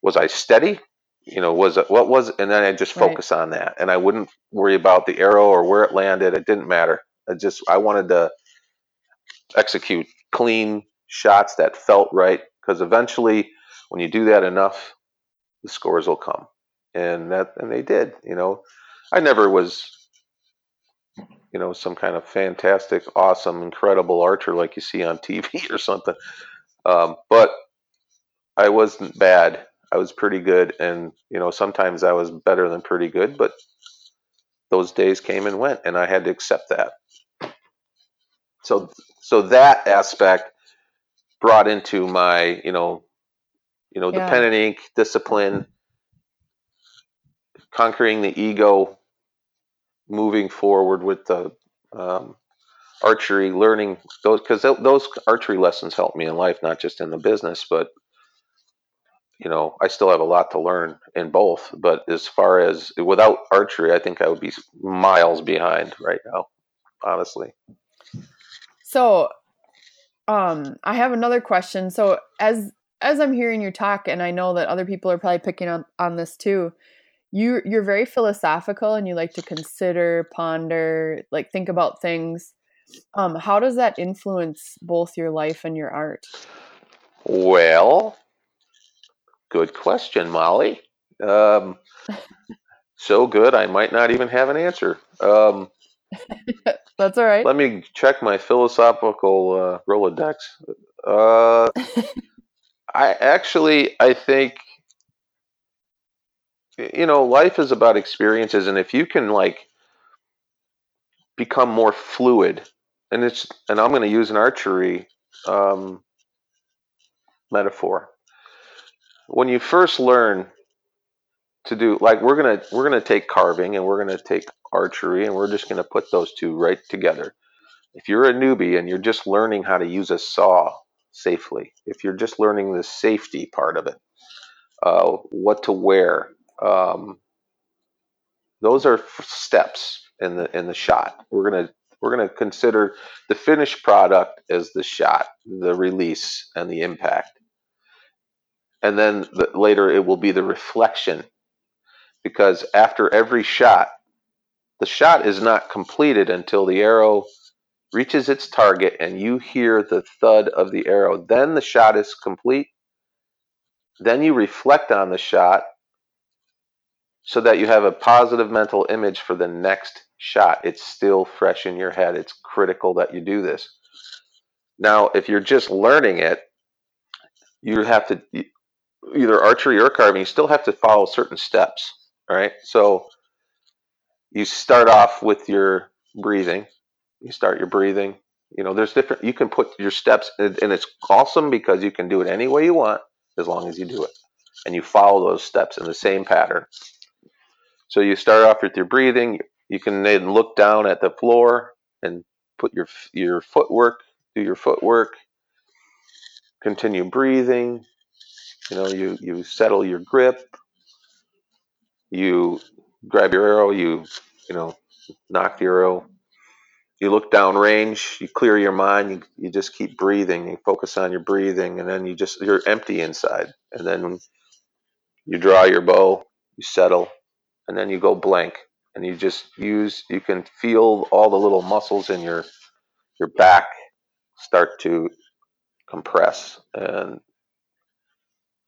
Was I steady? You know, was it what was? And then I just focus right. on that, and I wouldn't worry about the arrow or where it landed. It didn't matter. I just I wanted to execute clean shots that felt right because eventually when you do that enough the scores will come and that and they did you know i never was you know some kind of fantastic awesome incredible archer like you see on tv or something um, but i wasn't bad i was pretty good and you know sometimes i was better than pretty good but those days came and went and i had to accept that so so that aspect brought into my you know you know yeah. the pen and ink discipline conquering the ego moving forward with the um, archery learning those because those archery lessons helped me in life not just in the business but you know i still have a lot to learn in both but as far as without archery i think i would be miles behind right now honestly so, um, I have another question. So, as as I'm hearing you talk, and I know that other people are probably picking up on this too, you you're very philosophical, and you like to consider, ponder, like think about things. Um, how does that influence both your life and your art? Well, good question, Molly. Um, so good, I might not even have an answer. Um, That's all right. Let me check my philosophical uh, Rolodex. Uh, I actually, I think, you know, life is about experiences, and if you can like become more fluid, and it's, and I'm going to use an archery um, metaphor. When you first learn to do, like, we're gonna we're gonna take carving, and we're gonna take archery, and we're just to put those two right together. If you're a newbie and you're just learning how to use a saw safely, if you're just learning the safety part of it, uh, what to wear, um, those are steps in the in the shot. We're gonna we're gonna consider the finished product as the shot, the release, and the impact, and then the, later it will be the reflection, because after every shot, the shot is not completed until the arrow reaches its target and you hear the thud of the arrow. Then the shot is complete. Then you reflect on the shot so that you have a positive mental image for the next shot. It's still fresh in your head. It's critical that you do this. Now, if you're just learning it, you have to either archery or carving, you still have to follow certain steps. All right. So you start off with your breathing. You start your breathing. You know, there's different. You can put your steps, and it's awesome because you can do it any way you want as long as you do it, and you follow those steps in the same pattern. So you start off with your breathing. You can then look down at the floor and put your your footwork, do your footwork. Continue breathing. You know, you you settle your grip. You grab your arrow, you you know nock the arrow. You look down range, you clear your mind, you, you just keep breathing, you focus on your breathing, and then you just you're empty inside. And then you draw your bow, you settle, and then you go blank. And you just use you can feel all the little muscles in your your back start to compress and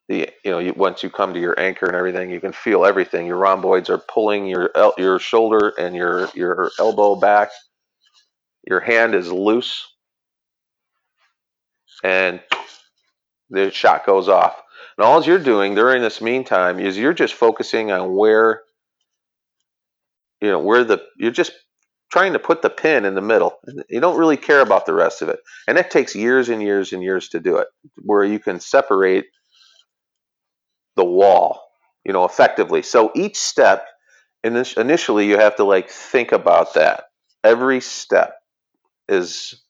the you know you, once you come to your anchor and everything, you can feel everything. Your rhomboids are pulling your your shoulder and your your elbow back. Your hand is loose, and the shot goes off. And all you're doing during this meantime is you're just focusing on where, you know, where the, you're just trying to put the pin in the middle. You don't really care about the rest of it. And it takes years and years and years to do it, where you can separate the wall, you know, effectively. So each step, initially, you have to like think about that. Every step is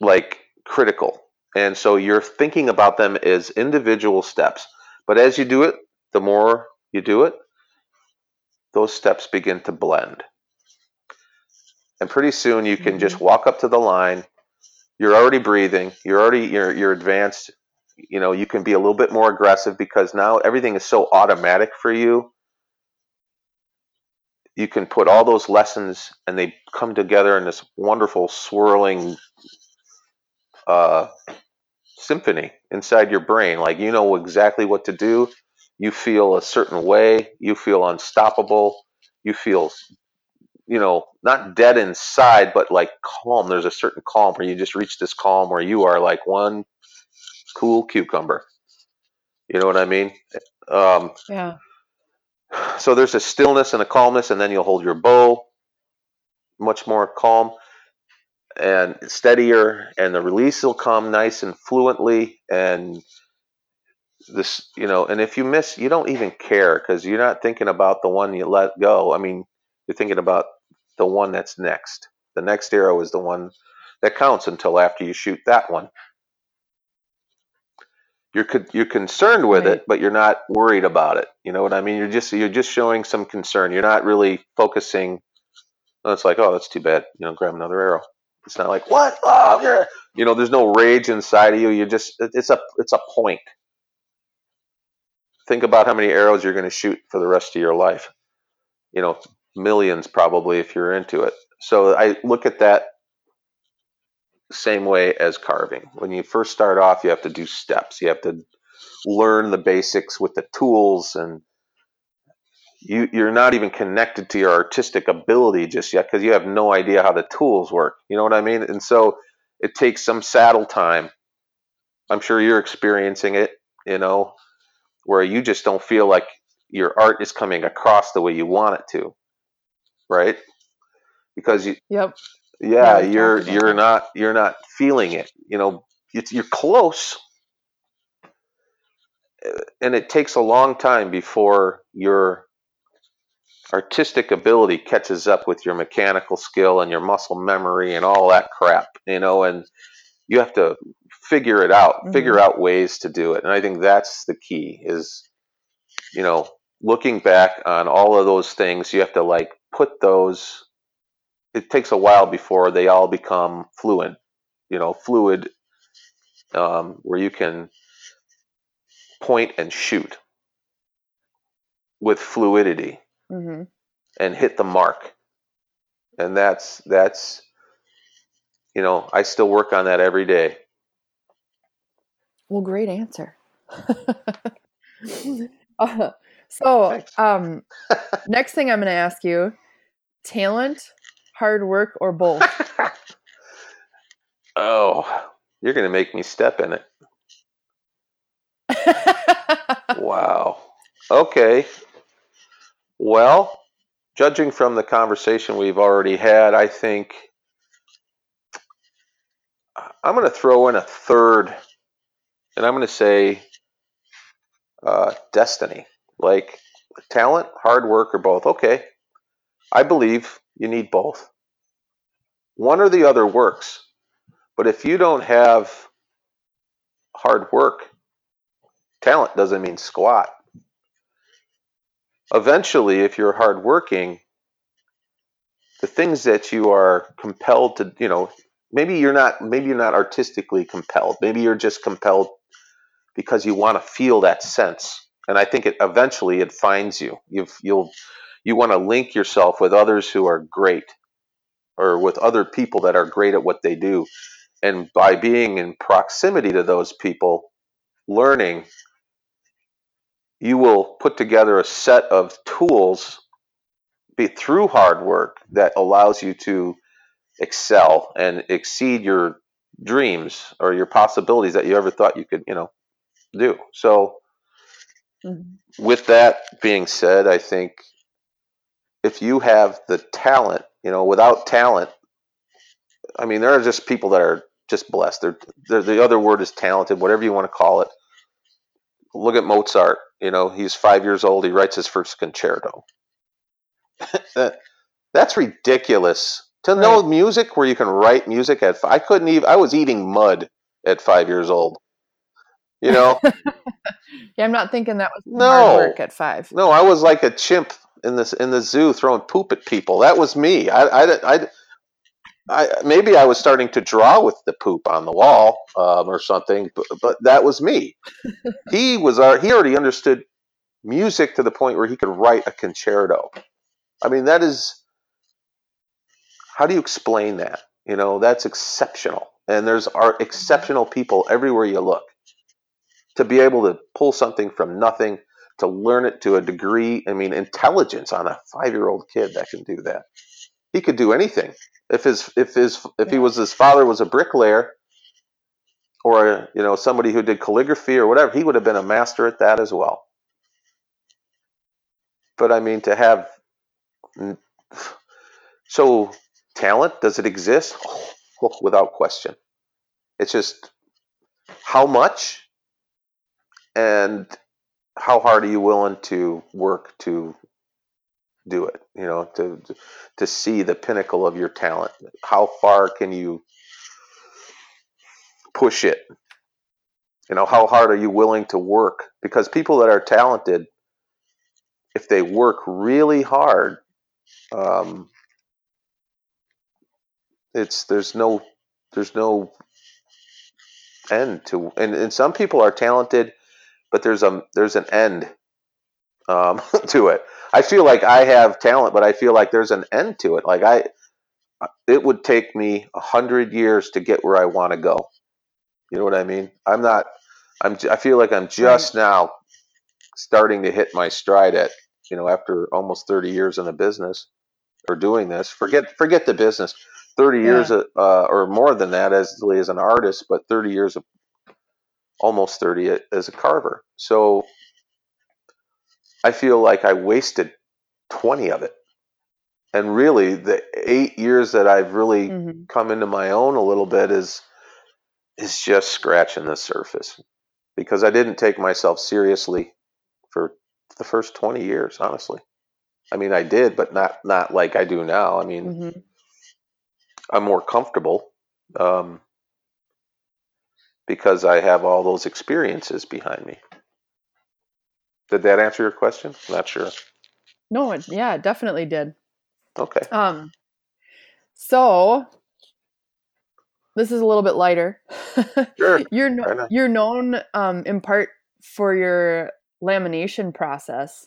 like critical. And so you're thinking about them as individual steps. But as you do it, the more you do it, those steps begin to blend. And pretty soon you can mm-hmm. just walk up to the line. You're already breathing. You're already you're you're advanced. You know, you can be a little bit more aggressive because now everything is so automatic for you. You can put all those lessons and they come together in this wonderful swirling uh, symphony inside your brain. Like you know exactly what to do. You feel a certain way. You feel unstoppable. You feel, you know, not dead inside, but like calm. There's a certain calm where you just reach this calm where you are like one cool cucumber. You know what I mean? Um, yeah. So there's a stillness and a calmness, and then you'll hold your bow much more calm and steadier, and the release will come nice and fluently. And this, you know, and if you miss, you don't even care because you're not thinking about the one you let go. I mean, you're thinking about the one that's next. The next arrow is the one that counts until after you shoot that one. You're you're concerned with right. it, but you're not worried about it. You know what I mean? You're just you're just showing some concern. You're not really focusing. Oh, it's like, oh, that's too bad. You know, grab another arrow. It's not like what? Oh, yeah. You know, there's no rage inside of you. You just it's a it's a point. Think about how many arrows you're going to shoot for the rest of your life. You know, millions probably if you're into it. So I look at that same way as carving. When you first start off, you have to do steps. You have to learn the basics with the tools and you you're not even connected to your artistic ability just yet because you have no idea how the tools work. You know what I mean? And so it takes some saddle time. I'm sure you're experiencing it, you know, where you just don't feel like your art is coming across the way you want it to. Right? Because you Yep. Yeah, you're you're not you're not feeling it. You know, it's, you're close, and it takes a long time before you're artistic ability catches up with your mechanical skill and your muscle memory and all that crap, you know, and you have to figure it out, mm-hmm. figure out ways to do it. And I think that's the key is, you know, looking back on all of those things, you have to like put those, it takes a while before they all become fluent, you know, fluid, um, where you can point and shoot with fluidity mm-hmm. and hit the mark. And that's that's you know I still work on that every day. Well, great answer. uh, so, um, next thing I'm going to ask you: talent, hard work, or both? oh, you're going to make me step in it. wow. Okay. Well, judging from the conversation we've already had, I think I'm going to throw in a third, and I'm going to say uh, destiny. Like talent, hard work, or both. Okay. I believe you need both. One or the other works. But if you don't have hard work, talent doesn't mean squat eventually, if you're hardworking, the things that you are compelled to, you know, maybe you're not, maybe you're not artistically compelled. Maybe you're just compelled because you want to feel that sense. And I think it eventually it finds you. You've, you'll, you want to link yourself with others who are great or with other people that are great at what they do. And by being in proximity to those people, learning you will put together a set of tools be through hard work that allows you to excel and exceed your dreams or your possibilities that you ever thought you could, you know, do. So, mm-hmm. with that being said, I think if you have the talent, you know, without talent, I mean, there are just people that are just blessed. They're, they're, the other word is talented, whatever you want to call it. Look at Mozart. You know, he's five years old. He writes his first concerto. that's ridiculous. To right. know music where you can write music at five. I couldn't even. I was eating mud at five years old. You know. yeah, I'm not thinking that was no, hard work at five. No, I was like a chimp in this in the zoo throwing poop at people. That was me. I, I, I, I maybe I was starting to draw with the poop on the wall um, or something, but, but that was me. he was our, he already understood music to the point where he could write a concerto. I mean, that is how do you explain that? You know, that's exceptional. And there's are exceptional people everywhere you look. To be able to pull something from nothing, to learn it to a degree, I mean, intelligence on a five year old kid that can do that. He could do anything. If his if his if he was his father was a bricklayer or you know somebody who did calligraphy or whatever, he would have been a master at that as well. But I mean to have so talent does it exist? Oh, without question. It's just how much and how hard are you willing to work to do it you know to to see the pinnacle of your talent? How far can you push it? You know how hard are you willing to work? Because people that are talented if they work really hard um, it's there's no there's no end to and, and some people are talented but there's a there's an end um, to it. I feel like i have talent but i feel like there's an end to it. Like i it would take me a hundred years to get where i want to go. You know what i mean? I'm not i'm i feel like i'm just right. now starting to hit my stride at you know after almost 30 years in the business or doing this. Forget forget the business. 30 yeah. years uh, or more than that as as an artist, but 30 years of almost 30 as a carver. So I feel like I wasted 20 of it. And really, the eight years that I've really mm-hmm. come into my own a little bit is is just scratching the surface because I didn't take myself seriously for the first 20 years, honestly. I mean, I did, but not not like I do now. I mean, mm-hmm. I'm more comfortable um, because I have all those experiences behind me. Did that answer your question? Not sure. No, it, yeah, it definitely did. Okay. Um, so this is a little bit lighter. Sure. you're no, you're known um, in part for your lamination process.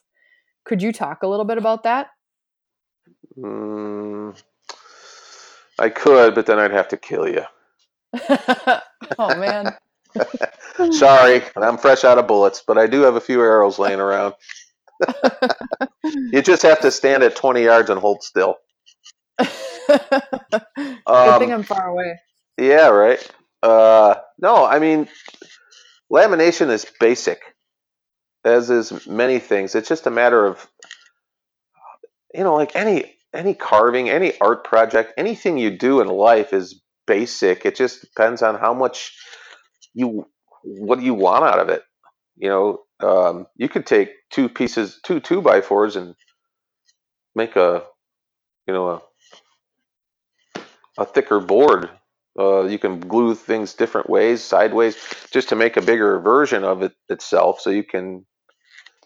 Could you talk a little bit about that? Mm, I could, but then I'd have to kill you. oh man. Sorry, I'm fresh out of bullets, but I do have a few arrows laying around. you just have to stand at 20 yards and hold still. Good um, thing I'm far away. Yeah, right. Uh, no, I mean, lamination is basic, as is many things. It's just a matter of, you know, like any any carving, any art project, anything you do in life is basic. It just depends on how much you what do you want out of it. You know, um, you could take two pieces, two two by fours, and make a you know a a thicker board. Uh, you can glue things different ways, sideways, just to make a bigger version of it itself. So you can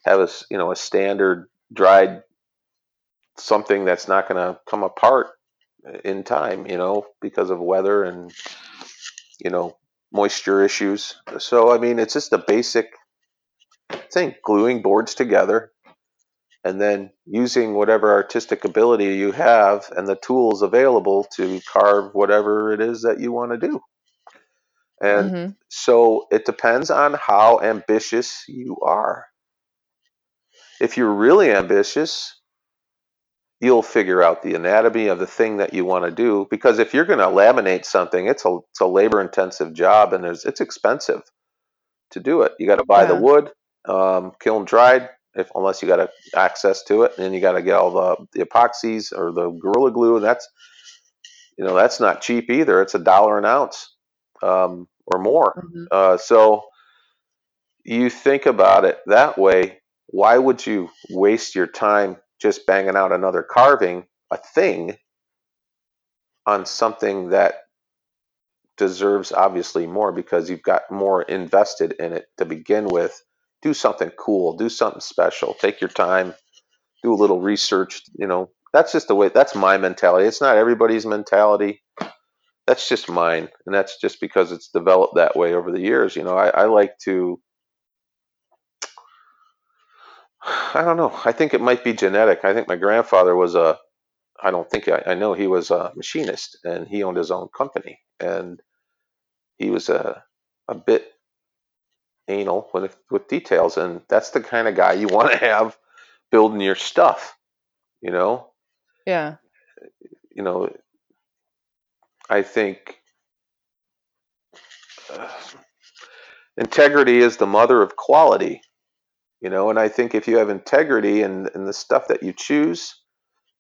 have a you know a standard dried something that's not going to come apart in time, you know, because of weather and, you know, moisture issues. So, I mean, it's just a basic thing gluing boards together and then using whatever artistic ability you have and the tools available to carve whatever it is that you want to do. And mm-hmm. so it depends on how ambitious you are. If you're really ambitious, you'll figure out the anatomy of the thing that you want to do because if you're going to laminate something it's a it's a labor intensive job and there's it's expensive to do it. You got to buy the wood, um, kiln dried, if unless you got access to it, and then you got to get all the, the epoxies or the gorilla glue, and that's you know that's not cheap either. It's a dollar an ounce um, or more. Mhm. Uh, so you think about it that way. Why would you waste your time just banging out another carving, a thing, on something that deserves obviously more because you've got more invested in it to begin with? Do something cool, do something special, take your time, do a little research. You know, that's just the way, that's my mentality. It's not everybody's mentality that's just mine and that's just because it's developed that way over the years you know i, I like to i don't know. I think it might be genetic. I think my grandfather was a i don't think i, I know he was a machinist and he owned his own company and he was a, a bit anal with, with details and that's the kind of guy you want to have building your stuff you know? Yeah. you know, I think uh, integrity is the mother of quality, you know, and I think if you have integrity in, in the stuff that you choose,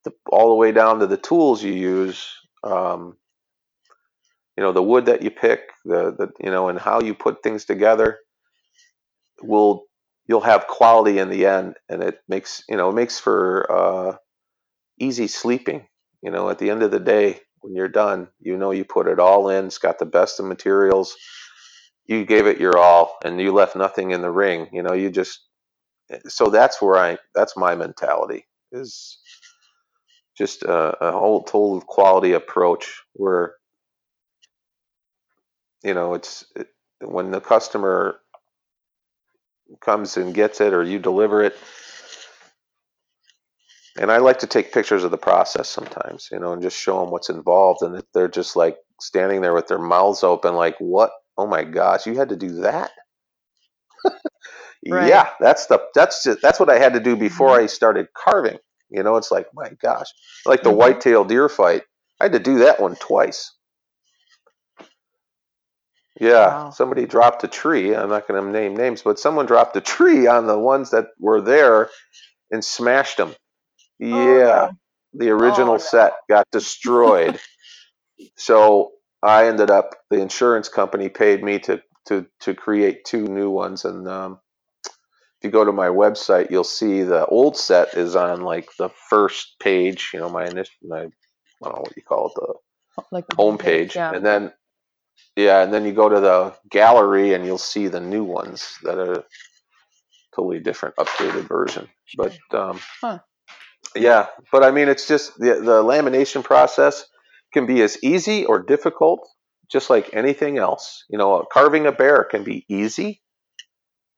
the, all the way down to the tools you use, um, you know, the wood that you pick, the, the you know, and how you put things together, will you'll have quality in the end, and it makes you know it makes for uh, easy sleeping. You know, at the end of the day, when you're done, you know you put it all in. It's got the best of materials. You gave it your all, and you left nothing in the ring. You know, you just so that's where I that's my mentality is just a, a whole total quality approach where you know it's it, when the customer comes and gets it or you deliver it and I like to take pictures of the process sometimes, you know, and just show them what's involved. And they're just like standing there with their mouths open, like, "What? Oh my gosh, you had to do that?" Right. Yeah, that's the that's it. That's what I had to do before I started carving. You know, it's like, my gosh, like the Mhm. whitetail deer fight. I had to do that one twice. Yeah, Wow. somebody dropped a tree. I'm not going to name names, but someone dropped a tree on the ones that were there and smashed them. Yeah, no. the original no. set got destroyed. so I ended up the insurance company paid me to to to create two new ones, and um, you go to my website, you'll see the old set is on like the first page. You know, my initial, my I don't know what you call it, the Like the homepage, Yeah. and then yeah, and then you go to the gallery and you'll see the new ones that are totally different, updated version. But um, Huh. yeah, but I mean, it's just the the lamination process can be as easy or difficult, just like anything else. You know, carving a bear can be easy,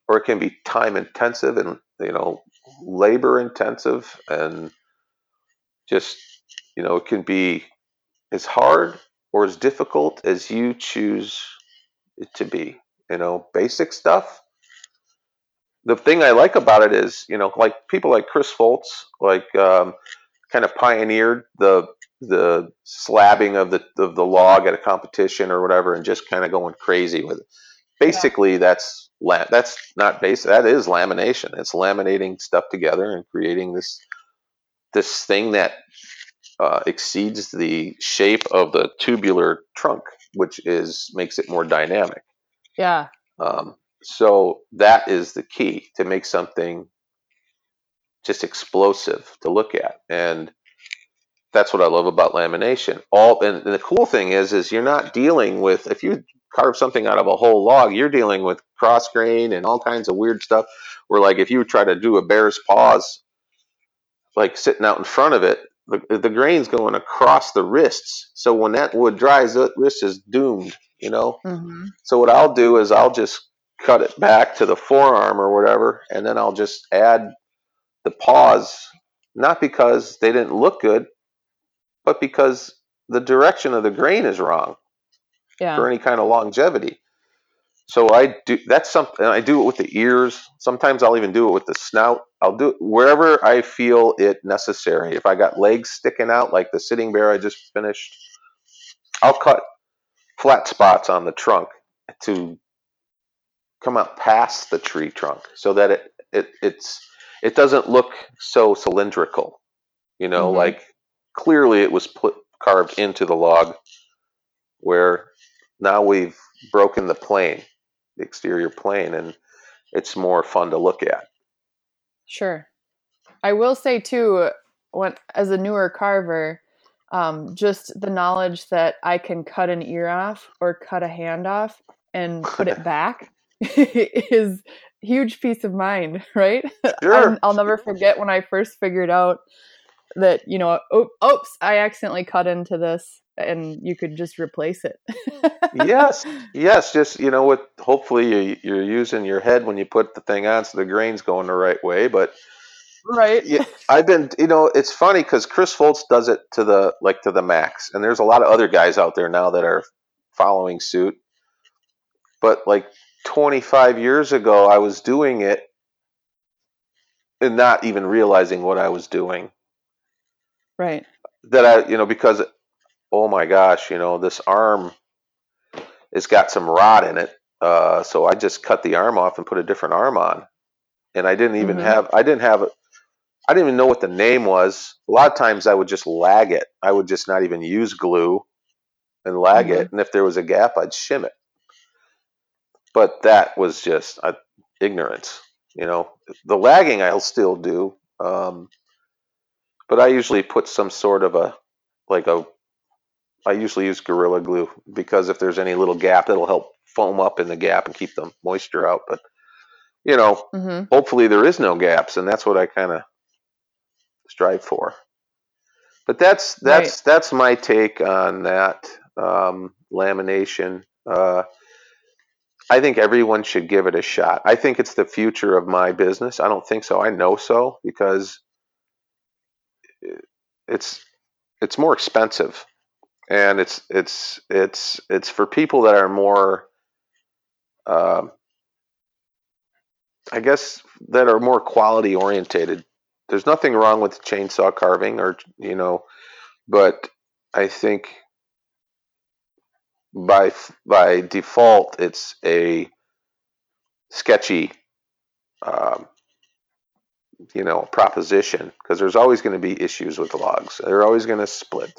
or it can be time intensive and you know labor intensive, and just you know it can be as hard or as difficult as you choose it to be. You know, basic stuff. The thing I like about it is, you know, like people like Chris Foltz, like um, kind of pioneered the the slabbing of the of the log at a competition or whatever, and just kind of going crazy with it. Basically, that's la- that's not basic. That is lamination. It's laminating stuff together and creating this this thing that uh, exceeds the shape of the tubular trunk, which is makes it more dynamic. Yeah. Um, so that is the key to make something just explosive to look at, and that's what I love about lamination. All and the cool thing is, is you're not dealing with if you carve something out of a whole log, you're dealing with cross grain and all kinds of weird stuff. Where like if you try to do a bear's paws, like sitting out in front of it, the, the grain's going across the wrists. So when that wood dries, that wrist is doomed. You know. hmm So what I'll do is I'll just cut it back to the forearm or whatever, and then I'll just add the paws, not because they didn't look good, but because the direction of the grain is wrong Yeah. for any kind of longevity. So I do that's something I do it with the ears. Sometimes I'll even do it with the snout. I'll do it wherever I feel it necessary. If I got legs sticking out like the sitting bear I just finished, I'll cut flat spots on the trunk to come out past the tree trunk so that it, it it's it doesn't look so cylindrical. You know, Mhm. like clearly it was put carved into the log where now we've broken the plane, the exterior plane, and it's more fun to look at. Sure. I will say too, when as a newer carver, um, just the knowledge that I can cut an ear off or cut a hand off and put it back is huge peace of mind, right? Sure. I'll, I'll never forget when I first figured out that you know, oh, oops, I accidentally cut into this, and you could just replace it. yes, yes. Just you know, what hopefully you, you're using your head when you put the thing on, so the grain's going the right way. But right. yeah, I've been, you know, it's funny because Chris Foltz does it to the like to the max, and there's a lot of other guys out there now that are following suit. But like 25 years ago, I was doing it and not even realizing what I was doing. Right. That I, you know, because oh my gosh, you know, this arm it's got some rot in it. Uh, so I just cut the arm off and put a different arm on, and I didn't even Mhm. have, I didn't have, I didn't even know what the name was. A lot of times I would just lag it. I would just not even use glue and lag it, and if there was a gap, I'd shim it. But that was just uh, ignorance, you know. The lagging I'll still do, um, but I usually put some sort of a like a I usually use Gorilla Glue because if there's any little gap, it'll help foam up in the gap and keep the moisture out. But you know, hmm hopefully there is no gaps, and that's what I kind of strive for. But that's that's that's my take on that um, lamination. Uh, I think everyone should give it a shot. I think it's the future of my business. I don't think so. I know so because it's it's more expensive. And it's it's it's it's for people that are more um i guess that are more quality orientated. There's nothing wrong with chainsaw carving or you know but i think by by default it's a sketchy um, you know proposition because there's always going to be issues with logs they're always going to split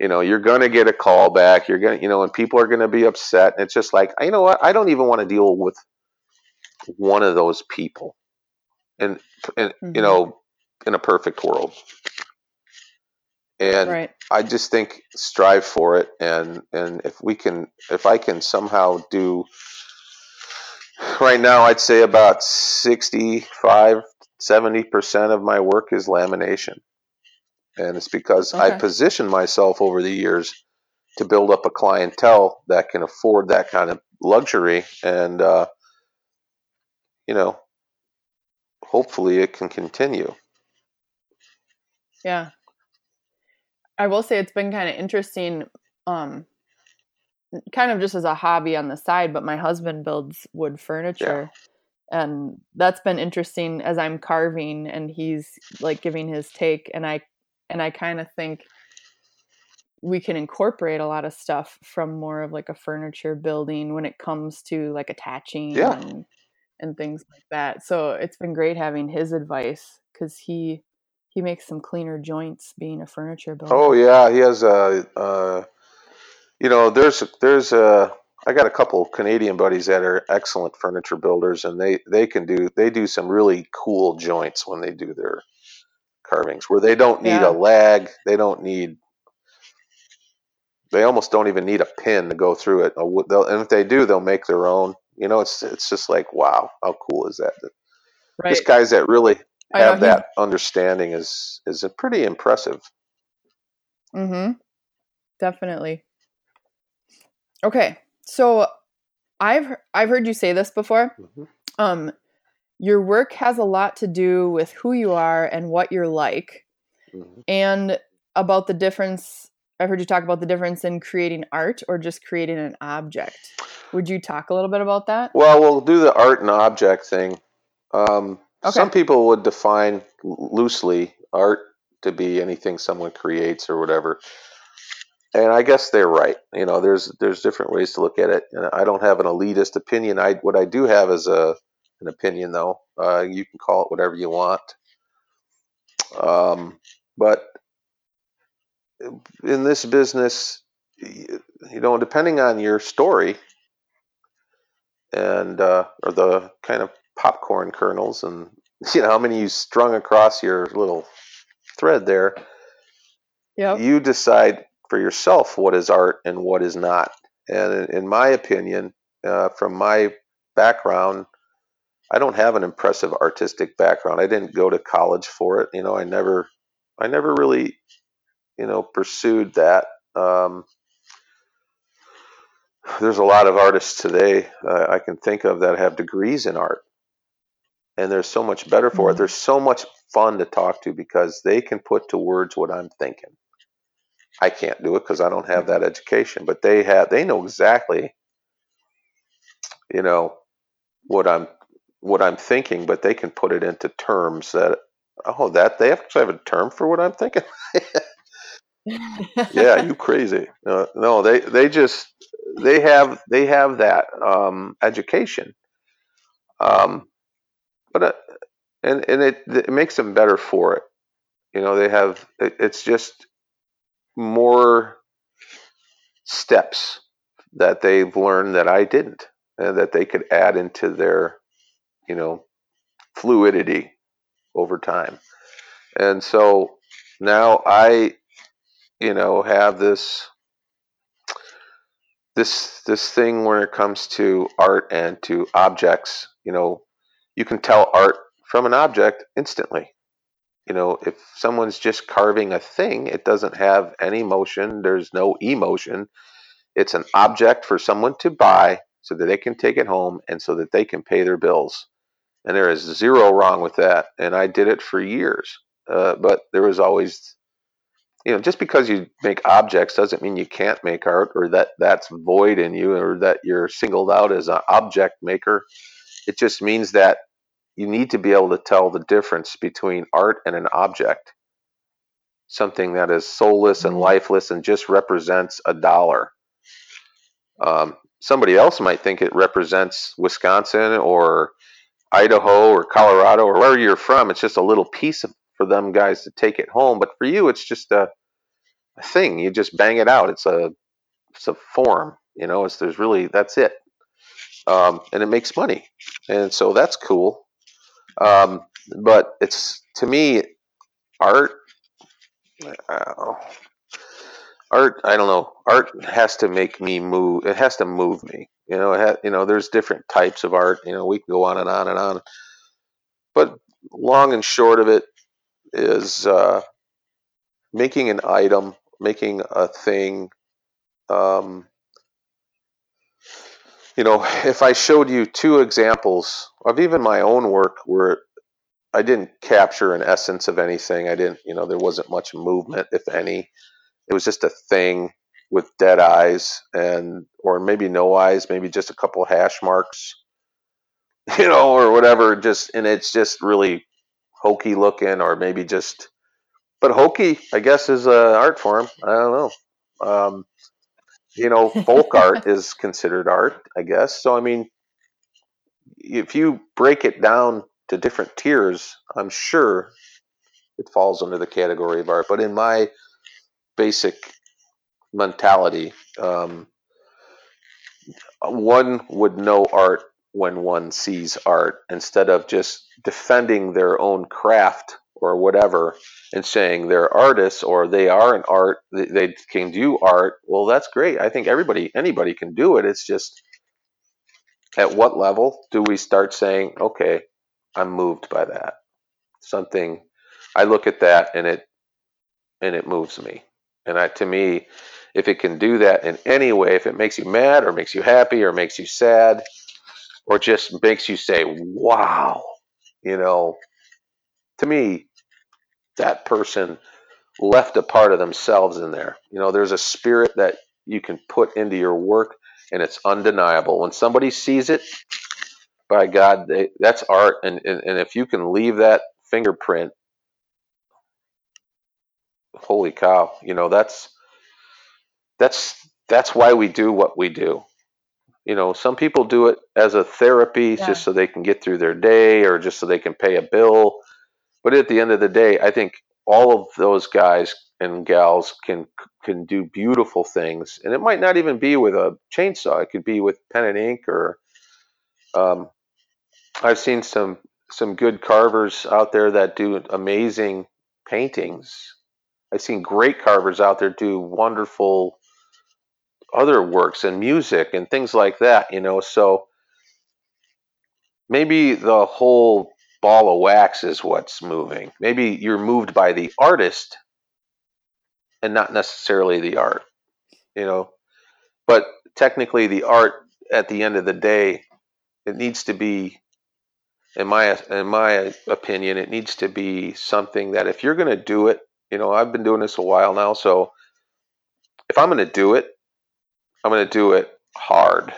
you know you're going to get a call back you're going to you know and people are going to be upset and it's just like you know what i don't even want to deal with one of those people and and Mhm. you know in a perfect world and Right. I just think strive for it, and and if we can, if I can somehow do, right now I'd say about 65, 70 percent of my work is lamination, and it's because I Okay. positioned myself over the years to build up a clientele that can afford that kind of luxury, and uh, you know, hopefully it can continue. Yeah. I will say it's been kind of interesting, um, kind of just as a hobby on the side, but my husband builds wood furniture. And that's been interesting as I'm carving and he's like giving his take and I and I kind of think we can incorporate a lot of stuff from more of like a furniture building when it comes to like attaching Yeah. and and things like that. So it's been great having his advice cuz he he makes some cleaner joints being a furniture builder. Oh yeah, he has a. Uh, you know, there's there's a. I got a couple Canadian buddies that are excellent furniture builders, and they they can do they do some really cool joints when they do their carvings, where they don't need Yeah. a lag, they don't need. They almost don't even need a pin to go through it. They'll- And if they do, they'll make their own. You know, it's it's just like wow, how cool is that? right. Just guys that really have he- that understanding is is a pretty impressive. Mm-hmm. Definitely. Okay, so I've I've heard you say this before. Mhm. Um, your work has a lot to do with who you are and what you're like, Mhm. and about the difference. I've heard you talk about the difference in creating art or just creating an object. Would you talk a little bit about that? Well, we'll do the art and object thing. Um, Okay. Some people would define loosely art to be anything someone creates or whatever. And I guess they're right. You know, there's there's different ways to look at it, and I don't have an elitist opinion. I what I do have is a an opinion, though. Uh, you can call it whatever you want, um, but in this business, you know, depending on your story and uh, or the kind of popcorn kernels and you know how many you strung across your little thread there, Yep. you decide for yourself what is art and what is not. And in, my opinion, uh, from my background, I don't have an impressive artistic background. I didn't go to college for it. You know, I never, I never really, you know, pursued that. Um, there's a lot of artists today uh, I can think of that have degrees in art, and they're so much better for it. Mhm. They're so much fun to talk to because they can put to words what I'm thinking. I can't do it because I don't have that education, but they have. They know exactly, you know, what I'm what I'm thinking, but they can put it into terms that oh that they have to have a term for what I'm thinking. yeah, you crazy? Uh, no, they they just they have they have that um, education, um, but uh, and and it it makes them better for it. You know, they have it, it's just more steps that they've learned that I didn't, and that they could add into their you know fluidity over time. And so now I you know have this this this thing when it comes to art and to objects you know you can tell art from an object instantly you know if someone's just carving a thing it doesn't have any motion there's no emotion. It's an object for someone to buy so that they can take it home and so that they can pay their bills. And there is zero wrong with that and i did it for years. Uh, but there was always you know just because you make objects doesn't mean you can't make art or that that's void in you or that you're singled out as an object maker. It just means that you need to be able to tell the difference between art and an object something that is soulless and Mhm. lifeless and just represents a dollar um, somebody else might think it represents wisconsin or idaho or colorado or wherever you're from it's just a little piece of, for them guys to take it home but for you it's just a a thing. You just bang it out. It's a it's a form. You know, it's there's really that's it, um, and it makes money, and so that's cool. Um, but it's to me, art. Uh, art. I don't know. Art has to make me move. It has to move me. You know, it ha, you know. There's different types of art. You know, we can go on and on and on. But long and short of it is uh, making an item, making a thing. Um, you know, if I showed you two examples of even my own work where I didn't capture an essence of anything, I didn't, you know, there wasn't much movement, if any. It was just a thing with dead eyes and, or maybe no eyes, maybe just a couple hash marks, you know, or whatever. Just, and it's just really hokey looking, or maybe just, but hokey, I guess, is an art form. I don't know. Um, you know, folk art is considered art, I guess. So, I mean, if you break it down to different tiers, I'm sure it falls under the category of art. But in my basic mentality, um, one would know art when one sees art instead of just defending their own craft or whatever and saying they're artists or they are an art they, can do art well that's great. I think everybody anybody can do it. It's just at what level do we start saying okay i'm moved by that. Something i look at that and it and it moves me. And i to me if it can do that in any way if it makes you mad or makes you happy or makes you sad or just makes you say wow you know to me that person left a part of themselves in there you know there's a spirit that you can put into your work and it's undeniable when somebody sees it by god they, that's art and, and and if you can leave that fingerprint holy cow you know that's that's that's why we do what we do. You know, some people do it as a therapy Yeah. just so they can get through their day or just so they can pay a bill. But at the end of the day, I think all of those guys and gals can can do beautiful things, and it might not even be with a chainsaw. It could be with pen and ink, or um, I've seen some some good carvers out there that do amazing paintings. I've seen great carvers out there do wonderful other works and music and things like that. You know, so maybe the whole ball of wax is what's moving. Maybe you're moved by the artist and not necessarily the art, you know. But technically, the art at the end of the day, it needs to be, in my in my opinion, it needs to be something that if you're going to do it, you know, I've been doing this a while now, so if I'm going to do it, I'm going to do it hard.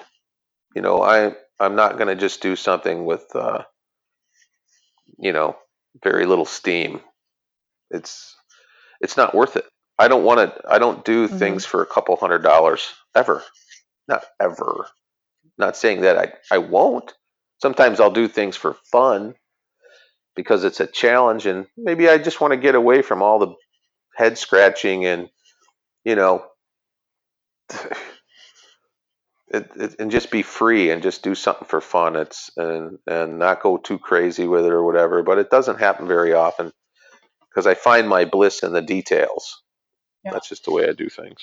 You know, I I'm not going to just do something with, uh, you know, very little steam. It's it's not worth it. I don't want to. I don't do Mhm. things for a couple hundred dollars ever. Not ever. Not saying that I I won't. Sometimes I'll do things for fun because it's a challenge, and maybe I just want to get away from all the head scratching and you know, it, it, and just be free and just do something for fun. It's and and not go too crazy with it or whatever. But it doesn't happen very often because I find my bliss in the details. Yeah. That's just the way I do things.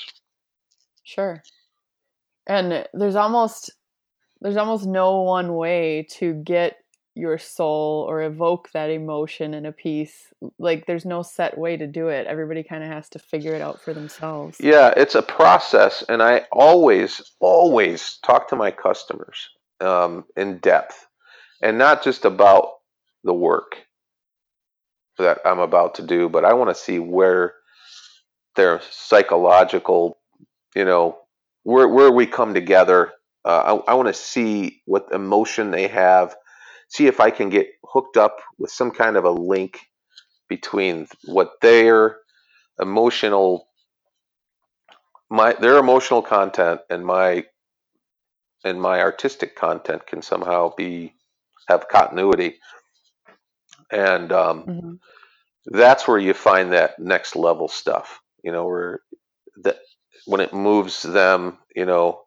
Sure. And there's almost there's almost no one way to get your soul or evoke that emotion in a piece. Like there's no set way to do it. Everybody kind of has to figure it out for themselves. Yeah, it's a process, and I always, always talk to my customers um, in depth, and not just about the work that I'm about to do, but I want to see where their psychological, you know, where where we come together. Uh, I, I want to see what emotion they have, see if I can get hooked up with some kind of a link between what their emotional my their emotional content and my and my artistic content can somehow be have continuity and um, Mhm. that's where you find that next level stuff you know where that when it moves them you know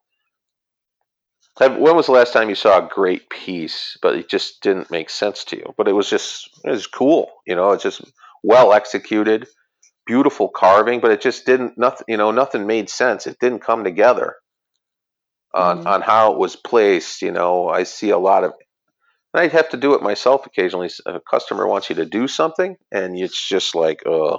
when was the last time you saw a great piece but it just didn't make sense to you? But it was just it was cool you know it's just well executed beautiful carving but it just didn't nothing you know nothing made sense. It didn't come together on Mhm. on how it was placed you know. I see a lot of and i'd have to do it myself occasionally. A customer wants you to do something and it's just like uh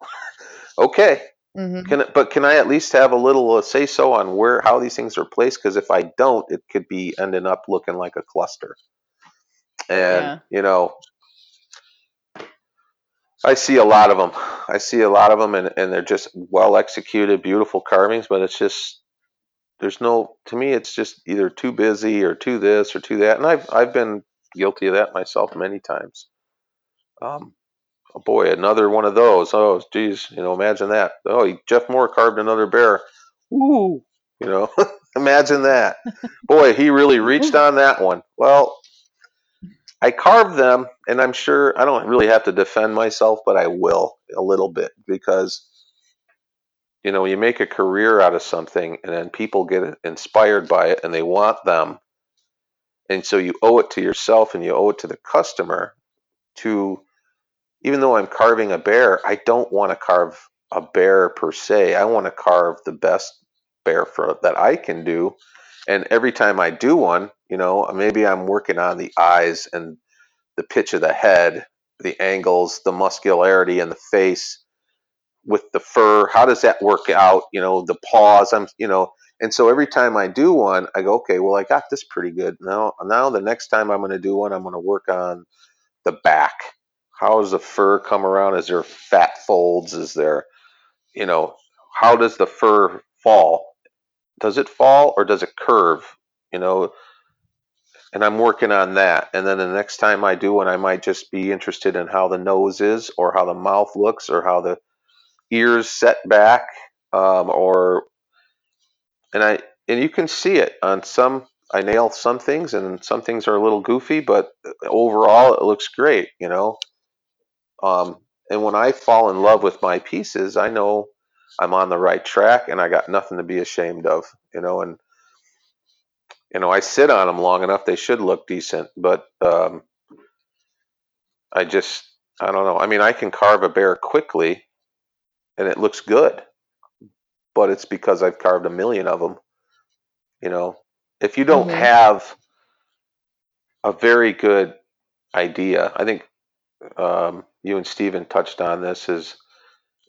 okay Mhm. can but can I at least have a little uh, say so on where how these things are placed? Because if I don't, it could be ending up looking like a cluster. And Yeah. you know, I see a lot of them. I see a lot of them, and and they're just well executed, beautiful carvings. But it's just there's no to me. It's just either too busy or too this or too that. And I've I've been guilty of that myself many times. Um, oh boy, another one of those. Oh, geez, you know, imagine that. Oh, Jeff Moore carved another bear. Woo, you know, imagine that. Boy, he really reached on that one. Well, I carved them, and I'm sure I don't really have to defend myself, but I will a little bit because, you know, you make a career out of something, and then people get inspired by it, and they want them, and so you owe it to yourself, and you owe it to the customer to even though I'm carving a bear, I don't want to carve a bear per se. I want to carve the best bear for that I can do. And every time I do one, you know, maybe I'm working on the eyes and the pitch of the head, the angles, the muscularity in the face with the fur. How does that work out? You know, the paws. I'm, you know, and so every time I do one, I go, okay, well, I got this pretty good. Now, now the next time I'm going to do one, I'm going to work on the back how does the fur come around? Is there fat folds? Is there, you know, how does the fur fall? Does it fall or does it curve? You know, and I'm working on that. And then the next time I do one, I might just be interested in how the nose is or how the mouth looks or how the ears set back. um, or and I and you can see it on some. I nail some things, and some things are a little goofy, but overall, it looks great. You know, um, and when I fall in love with my pieces, I know I'm on the right track, and I got nothing to be ashamed of. You know, and you know I sit on them long enough; they should look decent. But um, I just I don't know. I mean, I can carve a bear quickly, and it looks good, but it's because I've carved a million of them. You know, if you don't Mhm. have a very good idea, I think um, you and Steven touched on this is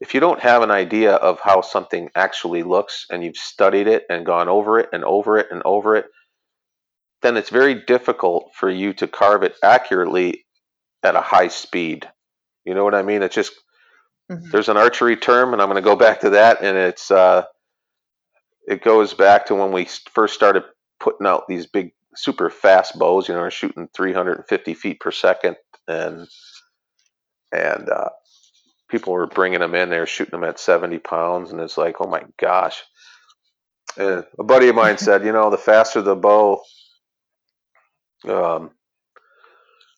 if you don't have an idea of how something actually looks and you've studied it and gone over it and over it and over it, then it's very difficult for you to carve it accurately at a high speed. You know what I mean? It's just Mhm. there's an archery term, and I'm going to go back to that, and it's uh, it goes back to when we first started putting out these big, super fast bows. You know, shooting 350 feet per second, and and uh, people were bringing them in. They were shooting them at 70 pounds, and it's like, oh my gosh. And a buddy of mine said, you know, the faster the bow, um,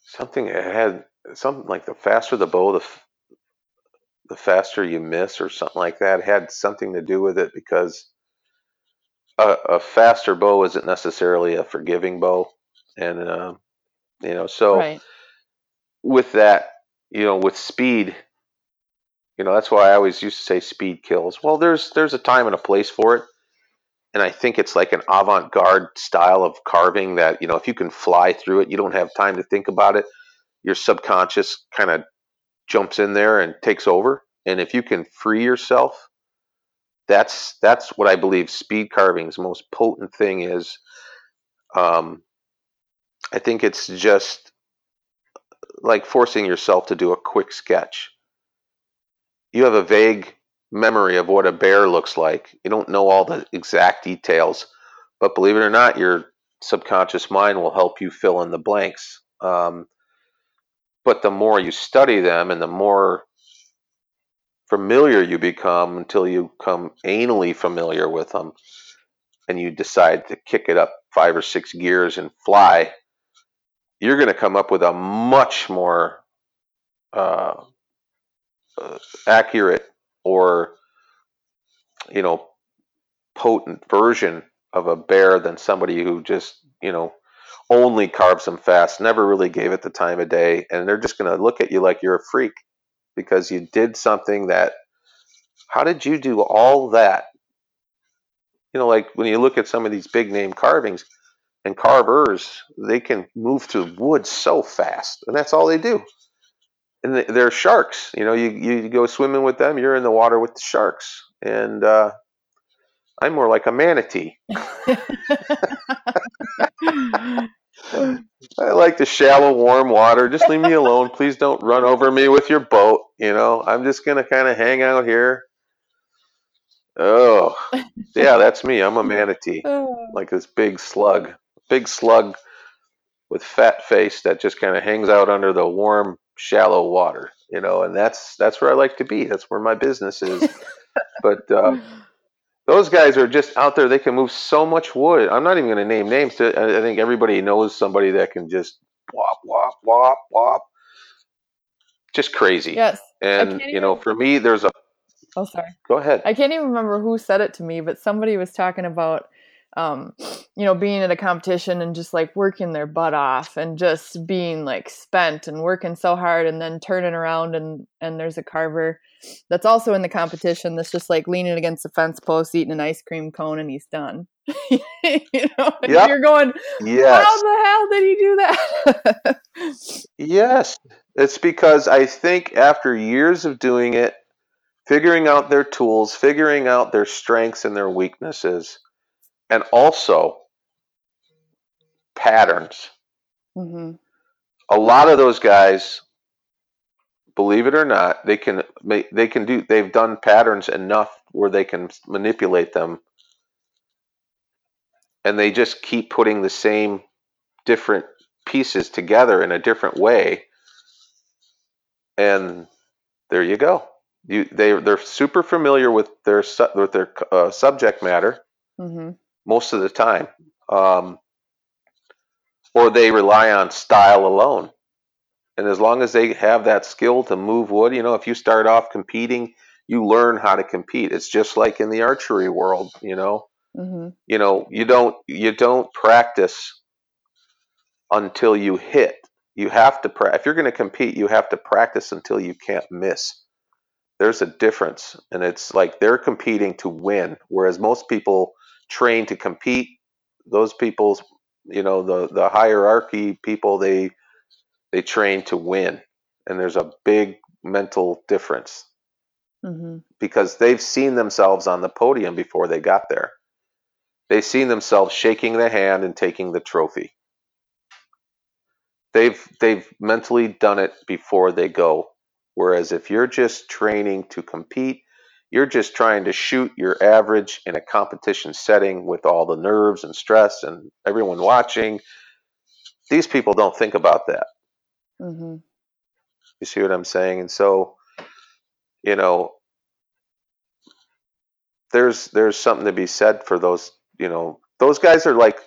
something it had something like the faster the bow, the f- the faster you miss, or something like that. It had something to do with it because a, a faster bow isn't necessarily a forgiving bow, and uh, you know, so Right. with that, you know, with speed, you know, that's why I always used to say speed kills. Well, there's there's a time and a place for it, and I think it's like an avant-garde style of carving that you know, if you can fly through it, you don't have time to think about it. Your subconscious kind of jumps in there and takes over, and if you can free yourself, that's that's what I believe speed carving's most potent thing is. Um, I think it's just like forcing yourself to do a quick sketch. You have a vague memory of what a bear looks like. You don't know all the exact details, but believe it or not, your subconscious mind will help you fill in the blanks. Um, but the more you study them and the more familiar you become until you become anally familiar with them and you decide to kick it up five or six gears and fly, you're going to come up with a much more uh, accurate or you know potent version of a bear than somebody who just you know only carves them fast, never really gave it the time of day, and they're just going to look at you like you're a freak because you did something that. How did you do all that? You know, like when you look at some of these big name carvings and carvers, they can move through wood so fast, and that's all they do. And they- they're sharks. You know, you you go swimming with them, you're in the water with the sharks, and uh, I'm more like a manatee. I like the shallow, warm water. Just leave me alone. Please don't run over me with your boat. You know, I'm just gonna kind of hang out here. Oh, yeah, that's me. I'm a manatee, like this big slug, big slug with fat face that just kind of hangs out under the warm, shallow water. You know, and that's that's where I like to be. That's where my business is. but uh, those guys are just out there. They can move so much wood. I'm not even going to name names. I I think everybody knows somebody that can just wop wop wop wop, Just crazy. yes. and you know, for me, there's a. Oh, sorry. Go ahead. I can't even remember who said it to me, but somebody was talking about, um, you know, being at a competition and just like working their butt off and just being like spent and working so hard and then turning around and and there's a carver that's also in the competition that's just like leaning against the fence post eating an ice cream cone and he's done. you know, Yep. you're going, yes. how the hell did he do that? Yes, it's because I think after years of doing it, figuring out their tools, figuring out their strengths and their weaknesses, and also patterns. hmm A lot of those guys, believe it or not, they can make they can do they've done patterns enough where they can manipulate them. And they just keep putting the same different pieces together in a different way. And there you go. You they they're super familiar with their with their uh, subject matter. Mm-hmm. Most of the time, um, or they rely on style alone. And as long as they have that skill to move wood, you know, if you start off competing, you learn how to compete. It's just like in the archery world, you know. Mm-hmm. You know, you don't you don't practice until you hit. You have to pra- if you're going to compete, you have to practice until you can't miss. There's a difference, and it's like they're competing to win, whereas most people train to compete. Those people's, you know, the the hierarchy people, they they train to win, and there's a big mental difference Mm-hmm. because they've seen themselves on the podium before they got there. They've seen themselves shaking the hand and taking the trophy. They've they've mentally done it before they go. Whereas if you're just training to compete, you're just trying to shoot your average in a competition setting with all the nerves and stress and everyone watching. These people don't think about that. Mm-hmm. You see what I'm saying? And so, you know, there's there's something to be said for those. You know, those guys are like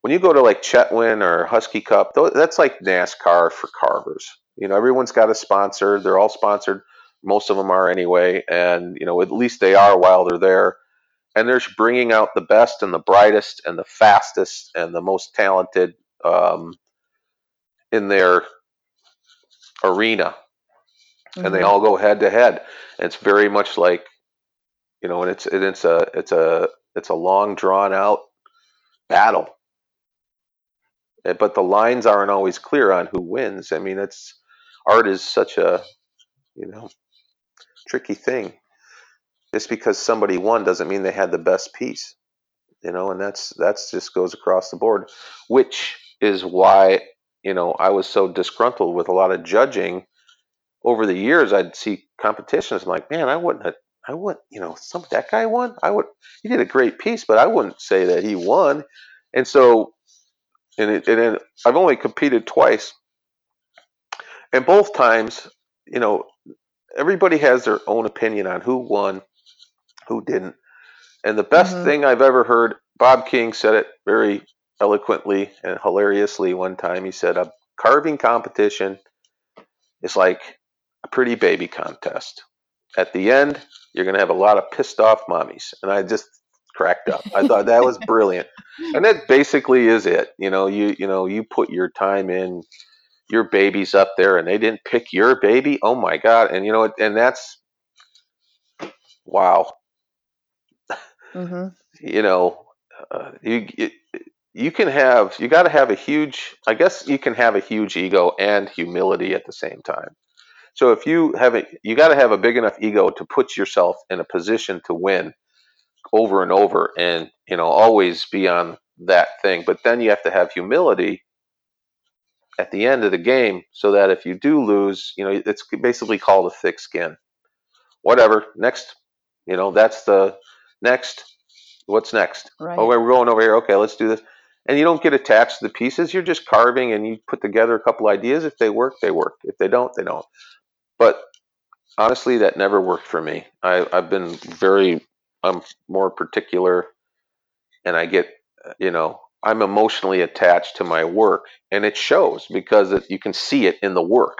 when you go to like Chetwynd or Husky Cup. That's like NASCAR for carvers. You know, everyone's got a sponsor. They're all sponsored. Most of them are anyway, and you know, at least they are while they're there. And they're bringing out the best and the brightest and the fastest and the most talented um, in their arena and they all go head to head. It's very much like, you know, and it's and it's a it's a it's a long drawn out battle. Eh, But the lines aren't always clear on who wins. I mean, it's art is such a you know tricky thing. Just because somebody won doesn't mean they had the best piece. You know, and that's that's just goes across the board, which is why you know I was so disgruntled with a lot of judging over the years, I'd see competitions. I'm like, man, I wouldn't have, I wouldn't, you know, some that guy won. I would, he did a great piece, but I wouldn't say that he won. And so, and it, and it, I've only competed twice, and both times, you know, everybody has their own opinion on who won, who didn't. And the best Mhm. thing I've ever heard, Bob King said it very eloquently and hilariously one time. He said, a carving competition is like a pretty baby contest. At the end, you're going to have a lot of pissed off mommies. And I just cracked up. I thought that was brilliant. And that basically is it. You know, you you know, you put your time in, your baby's up there and they didn't pick your baby. Oh my god. And you know, and that's wow. Mm-hmm. You know, uh, you you- you can have you got to have a huge I guess you can have a huge ego and humility at the same time. So if you have a, you got to have a big enough ego to put yourself in a position to win over and over, and you know always be on that thing. But then you have to have humility at the end of the game, so that if you do lose, you know it's basically called a thick skin. Whatever. Next, you know that's the next. What's next? Right. Oh, we're going over here. Okay, let's do this. And you don't get attached to the pieces. You're just carving, and you put together a couple ideas. If they work, they work. If they don't, they don't. But honestly, that never worked for me. I, I've been very, I'm more particular, and I get, uh, you know, I'm emotionally attached to my work, and it shows because it, you can see it in the work.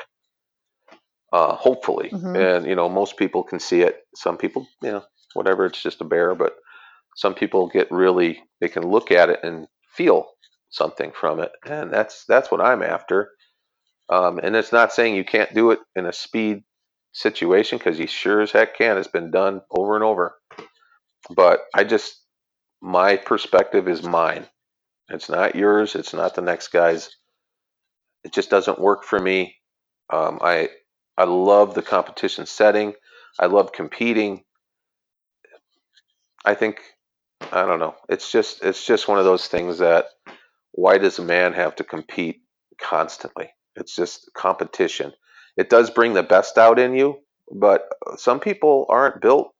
Uh, hopefully, Mhm. and you know, most people can see it. Some people, you know, whatever. It's just a bear, but some people get really, they can look at it and feel something from it, and that's that's what I'm after. Um, and it's not saying you can't do it in a speed situation because you sure as heck can. It's been done over and over. But I just, my perspective is mine. It's not yours. It's not the next guy's. It just doesn't work for me. Um, I I love the competition setting. I love competing. I think I don't know. It's just it's just one of those things that why does a man have to compete constantly? It's just competition. It does bring the best out in you, but some people aren't built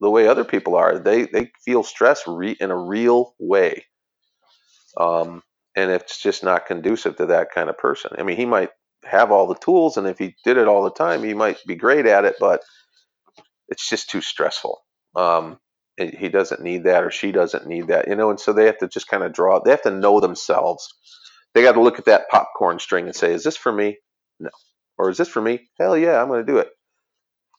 the way other people are. They they feel stress re- in a real way, um, and it's just not conducive to that kind of person. I mean, he might have all the tools, and if he did it all the time, he might be great at it, but it's just too stressful. Um, he doesn't need that or she doesn't need that, you know, and so they have to just kind of draw. They have to know themselves. They got to look at that popcorn string and say, "Is this for me? No." Or is this for me? Hell yeah, I'm going to do it.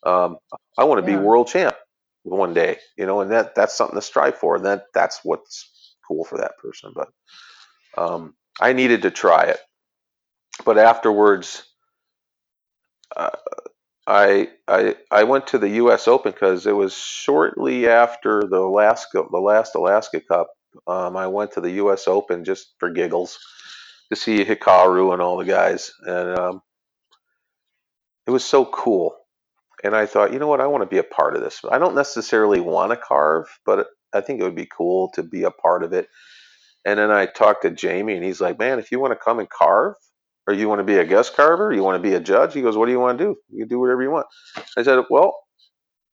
Um, I want to Yeah. be world champ one day, you know, and that that's something to strive for. And that that's what's cool for that person. But um, I needed to try it, but afterwards, uh, I I I went to the U.S. Open because it was shortly after the Alaska the last Alaska Cup. Um, I went to the U.S. Open just for giggles to see Hikaru and all the guys, and um, it was so cool. And I thought, you know what, I want to be a part of this. I don't necessarily want to carve, but I think it would be cool to be a part of it. And then I talked to Jamie, and he's like, man, if you want to come and carve, or you want to be a guest carver, you want to be a judge, he goes, what do you want to do? You can do whatever you want. I said, well,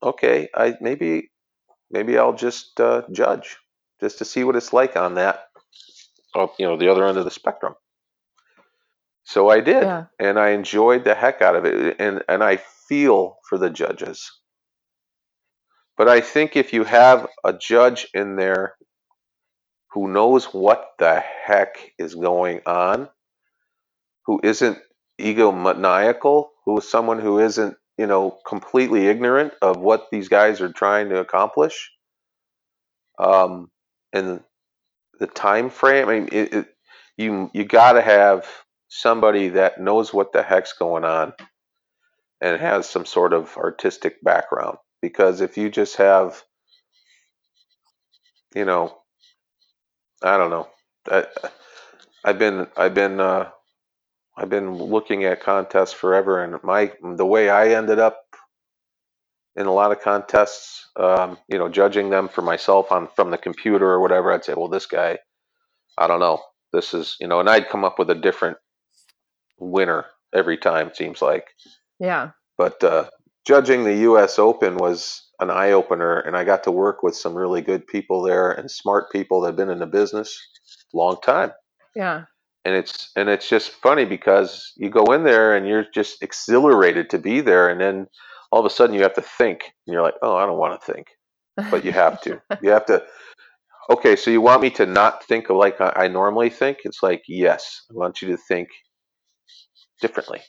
okay, I maybe maybe I'll just uh, judge just to see what it's like on that, uh, you know, the other end of the spectrum. So I did, Yeah. and I enjoyed the heck out of it, and and I feel for the judges. But I think if you have a judge in there who knows what the heck is going on, who isn't egomaniacal, who is someone who isn't, you know, completely ignorant of what these guys are trying to accomplish, um, and the time frame. I mean, it, it, you you got to have somebody that knows what the heck's going on and has some sort of artistic background. Because if you just have, you know, I don't know, I, I've been I've been uh, I've been looking at contests forever, and my the way I ended up in a lot of contests, um, you know, judging them for myself on from the computer or whatever, I'd say, well, this guy, I don't know, this is, you know, and I'd come up with a different winner every time. It seems like, Yeah. but uh, judging the U.S. Open was an eye opener, and I got to work with some really good people there and smart people that have been in the business a long time Yeah. and it's and it's just funny because you go in there and you're just exhilarated to be there and then all of a sudden you have to think and you're like oh i don't want to think but you have to you have to okay so you want me to not think like i, normally think it's like yes i want you to think differently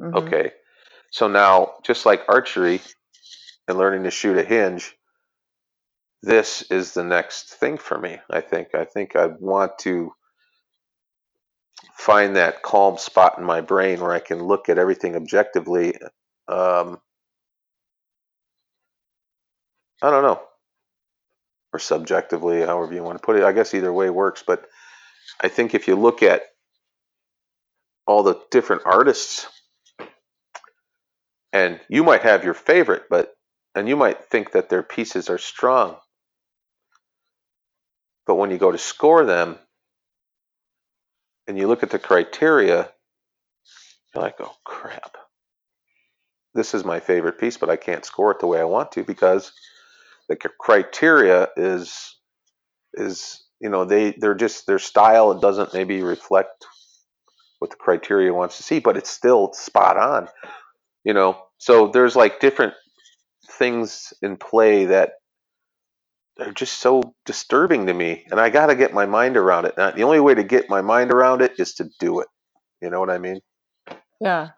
Mhm. okay so now just like archery and learning to shoot a hinge this is the next thing for me i think i think i want to find that calm spot in my brain where I can look at everything objectively. Um, I don't know, or subjectively, however you want to put it. I guess either way works. But I think if you look at all the different artists, and you might have your favorite, but and you might think that their pieces are strong, but when you go to score them, and you look at the criteria, you're like, oh crap. This is my favorite piece, but I can't score it the way I want to because the criteria is is you know they they're just their style it doesn't maybe reflect what the criteria wants to see, but it's still spot on. You know, so there's like different things in play that are just so disturbing to me, and I got to get my mind around it. Now, the only way to get my mind around it is to do it. You know what I mean? Yeah.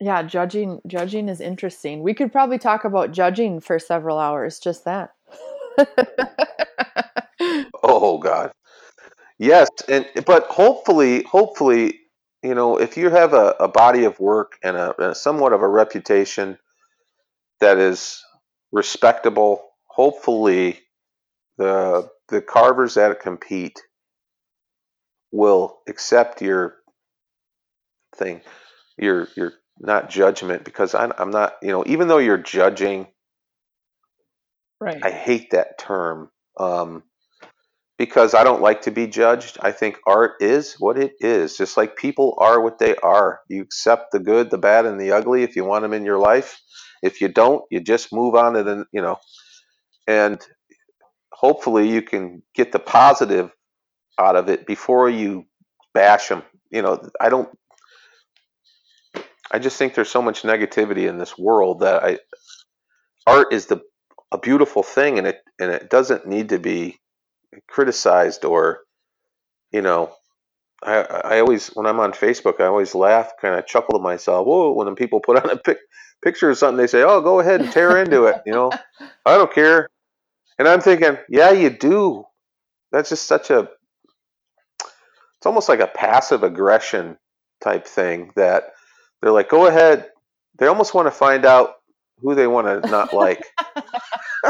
Yeah, judging judging is interesting. We could probably talk about judging for several hours, just that. Oh God, yes, and but hopefully, hopefully, you know, if you have a, a body of work and a, a somewhat of a reputation that is respectable, hopefully, the the carvers that compete will accept your thing, your your not judgment because I'm, I'm not, you know, even though you're judging right. I hate that term um, because I don't like to be judged. I think art is what it is, just like people are what they are. You accept the good, the bad, and the ugly if you want them in your life. If you don't, you just move on to the, you know, and hopefully you can get the positive out of it before you bash them. You know, I don't. I just think there's so much negativity in this world that I art is the a beautiful thing and it and it doesn't need to be criticized or you know I, I always when I'm on Facebook I always laugh kind of chuckle to myself whoa when people put on a pic, picture of something they say oh go ahead and tear into it you know? I don't care. And I'm thinking yeah you do. That's just such a it's almost like a passive aggression type thing that they're like go ahead. They almost want to find out who they want to not like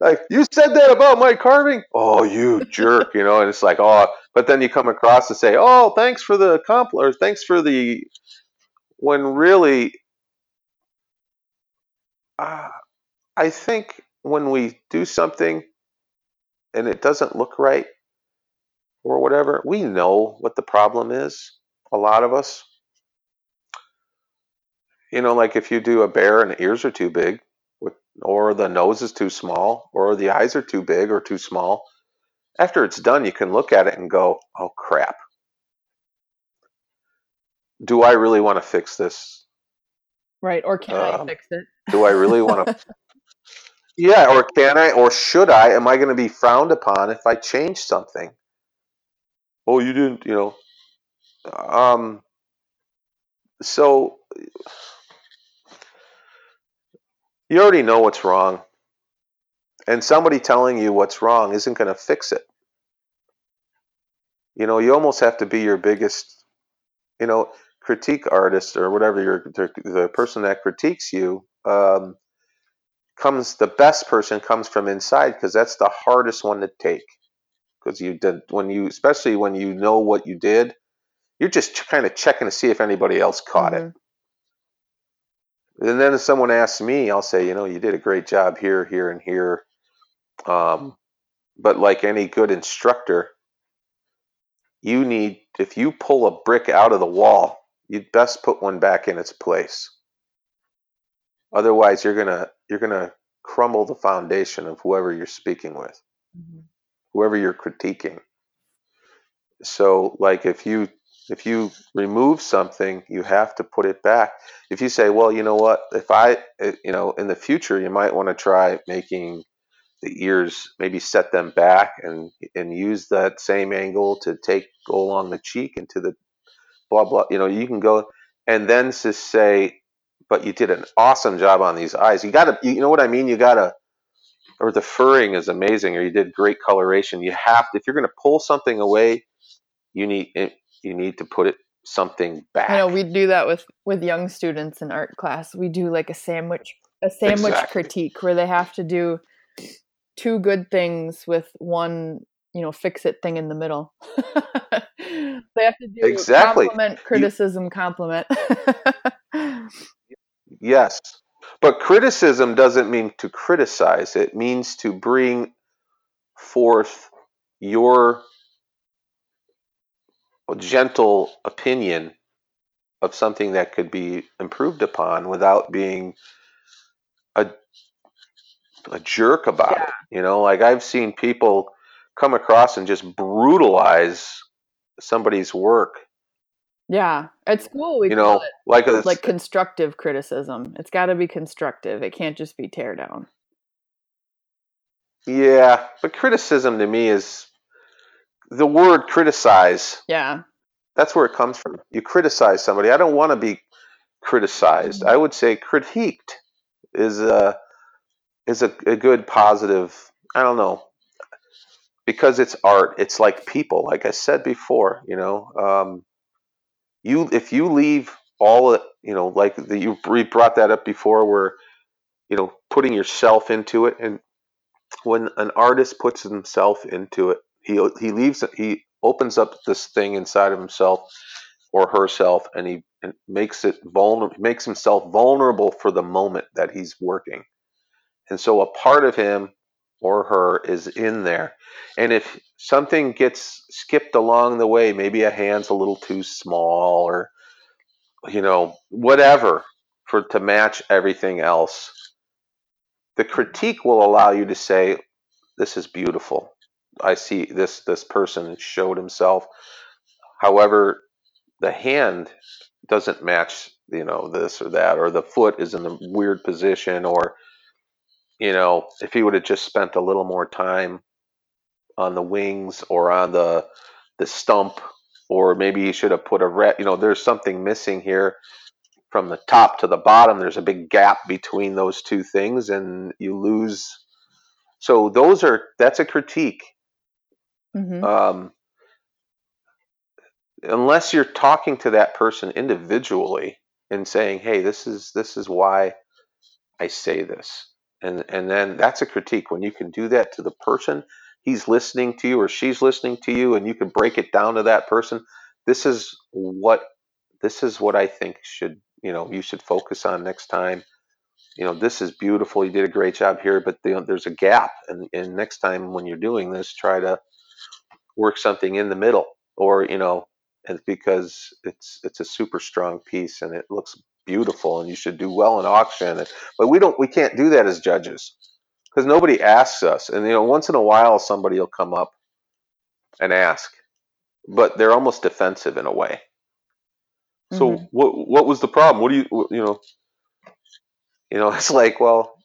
like you said that about my carving? Oh you jerk you know and it's like oh but then you come across to say oh thanks for the compliment or thanks for the when really uh, i think when we do something and it doesn't look right or whatever we know what the problem is a lot of us. You know like if you do a bear and the ears are too big or the nose is too small, or the eyes are too big or too small. After it's done, you can look at it and go, oh crap. Do I really want to fix this? Right. Or can um, I fix it? do I really want to? yeah. Or can I? Or should I? Am I going to be frowned upon if I change something? Oh, you didn't, you know. Um, so you already know what's wrong. And somebody telling you what's wrong isn't going to fix it. You know, you almost have to be your biggest, you know, critique artist or whatever your the, person that critiques you um, comes the best person comes from inside because that's the hardest one to take because you did when you especially when you know what you did you're just kind of checking to see if anybody else caught mm-hmm. it and then if someone asks me, I'll say, you know, you did a great job here, here, and here. Um, but like any good instructor, you need, if you pull a brick out of the wall, you'd best put one back in its place. Otherwise, you're gonna you're gonna crumble the foundation of whoever you're speaking with, mm-hmm. whoever you're critiquing. So, like if you if you remove something, you have to put it back. If you say, well, you know what, if I, eh, you know, in the future, you might want to try making the ears, maybe set them back and and use that same angle to take go along the cheek into the blah blah. You know, you can go and then just say, but you did an awesome job on these eyes. You got to, you know what I mean? You got to, or the furring is amazing, or you did great coloration. You have to, if you're going to pull something away, you need you need to put it something back. I know we do that with with young students in art class. We do like a sandwich a sandwich exactly. critique where they have to do two good things with one you know fix it thing in the middle. they have to do exactly compliment, criticism, you, compliment. yes, but criticism doesn't mean to criticize. It means to bring forth your gentle opinion of something that could be improved upon without being a a jerk about yeah. it. You know, like I've seen people come across and just brutalize somebody's work. Yeah, at school we you know like a, like constructive criticism. It's got to be constructive. It can't just be tear down. Yeah, but criticism to me is the word criticize. Yeah. That's where it comes from. You criticize somebody. I don't want to be criticized. Mm-hmm. I would say critiqued is a is a, a good positive. I don't know because it's art. It's like people. Like I said before, you know, um, you if you leave all you know, like the, you brought that up before, where you know putting yourself into it, and when an artist puts himself into it, he he leaves he opens up this thing inside of himself or herself and he and makes it vulnerable makes himself vulnerable for the moment that he's working. And so a part of him or her is in there. And if something gets skipped along the way maybe a hand's a little too small or you know whatever for to match everything else the critique will allow you to say this is beautiful I see this this person showed himself. However, the hand doesn't match you know this or that or the foot is in a weird position or you know if he would have just spent a little more time on the wings or on the the stump or maybe he should have put a red you know there's something missing here. From the top to the bottom there's a big gap between those two things and you lose. So those are that's a critique Mm-hmm. um, unless you're talking to that person individually and saying, "Hey, this is this is why I say this," and and then that's a critique when you can do that to the person. He's listening to you or she's listening to you, and you can break it down to that person. This is what this is what I think should you know you should focus on next time. You know, this is beautiful. You did a great job here, but the, there's a gap, and, and next time when you're doing this, try to work something in the middle, or you know, and because it's it's a super strong piece and it looks beautiful, and you should do well in auction. But we don't, we can't do that as judges because nobody asks us. And you know, once in a while, somebody will come up and ask, but they're almost defensive in a way. So Mhm. what what was the problem? What do you you know? You know, it's like, well,